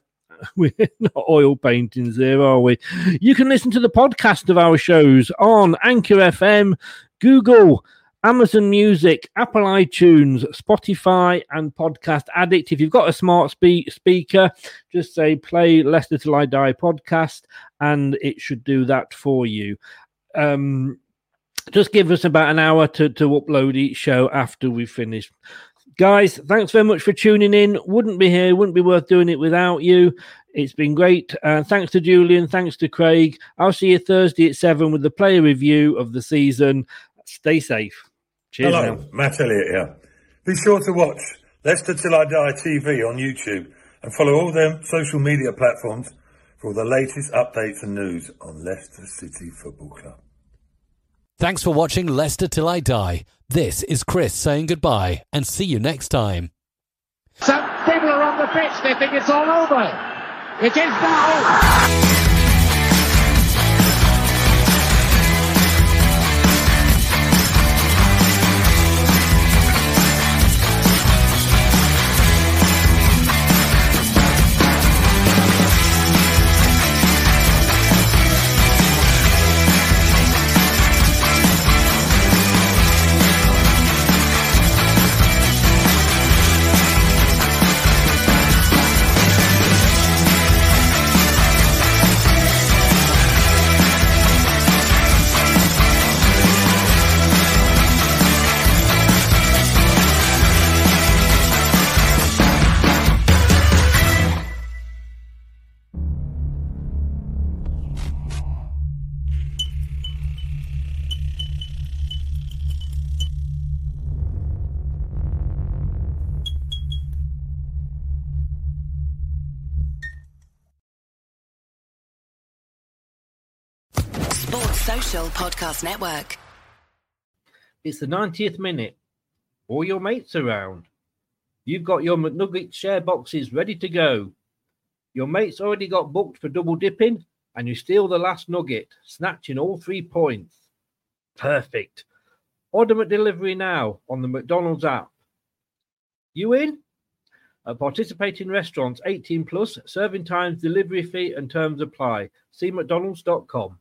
We're not oil paintings here, are we? You can listen to the podcast of our shows on Anchor FM, Google. Amazon Music, Apple iTunes, Spotify, and Podcast Addict. If you've got a smart spe- speaker, just say play Leicester Till I Die podcast, and it should do that for you. Um, just give us about an hour to, to upload each show after we've finished. Guys, thanks very much for tuning in. Wouldn't be here, wouldn't be worth doing it without you. It's been great. Uh, thanks to Julian. Thanks to Craig. I'll see you Thursday at seven with the player review of the season. Stay safe. Cheers. Hello, now. Matt Elliott here. Be sure to watch Leicester Till I Die TV on YouTube and follow all their social media platforms for all the latest updates and news on Leicester City Football Club. Thanks for watching Leicester Till I Die. This is Chris saying goodbye and see you next time. Some people are on the pitch, they think it's all over. It is now. Podcast Network. It's the 90th minute. All your mates around. You've got your McNugget share boxes ready to go. Your mates already got booked for double dipping, and you steal the last nugget, snatching all three points. Perfect. Order delivery now on the McDonald's app. You in? At participating restaurants 18 plus, serving times, delivery fee, and terms apply. See McDonald's.com.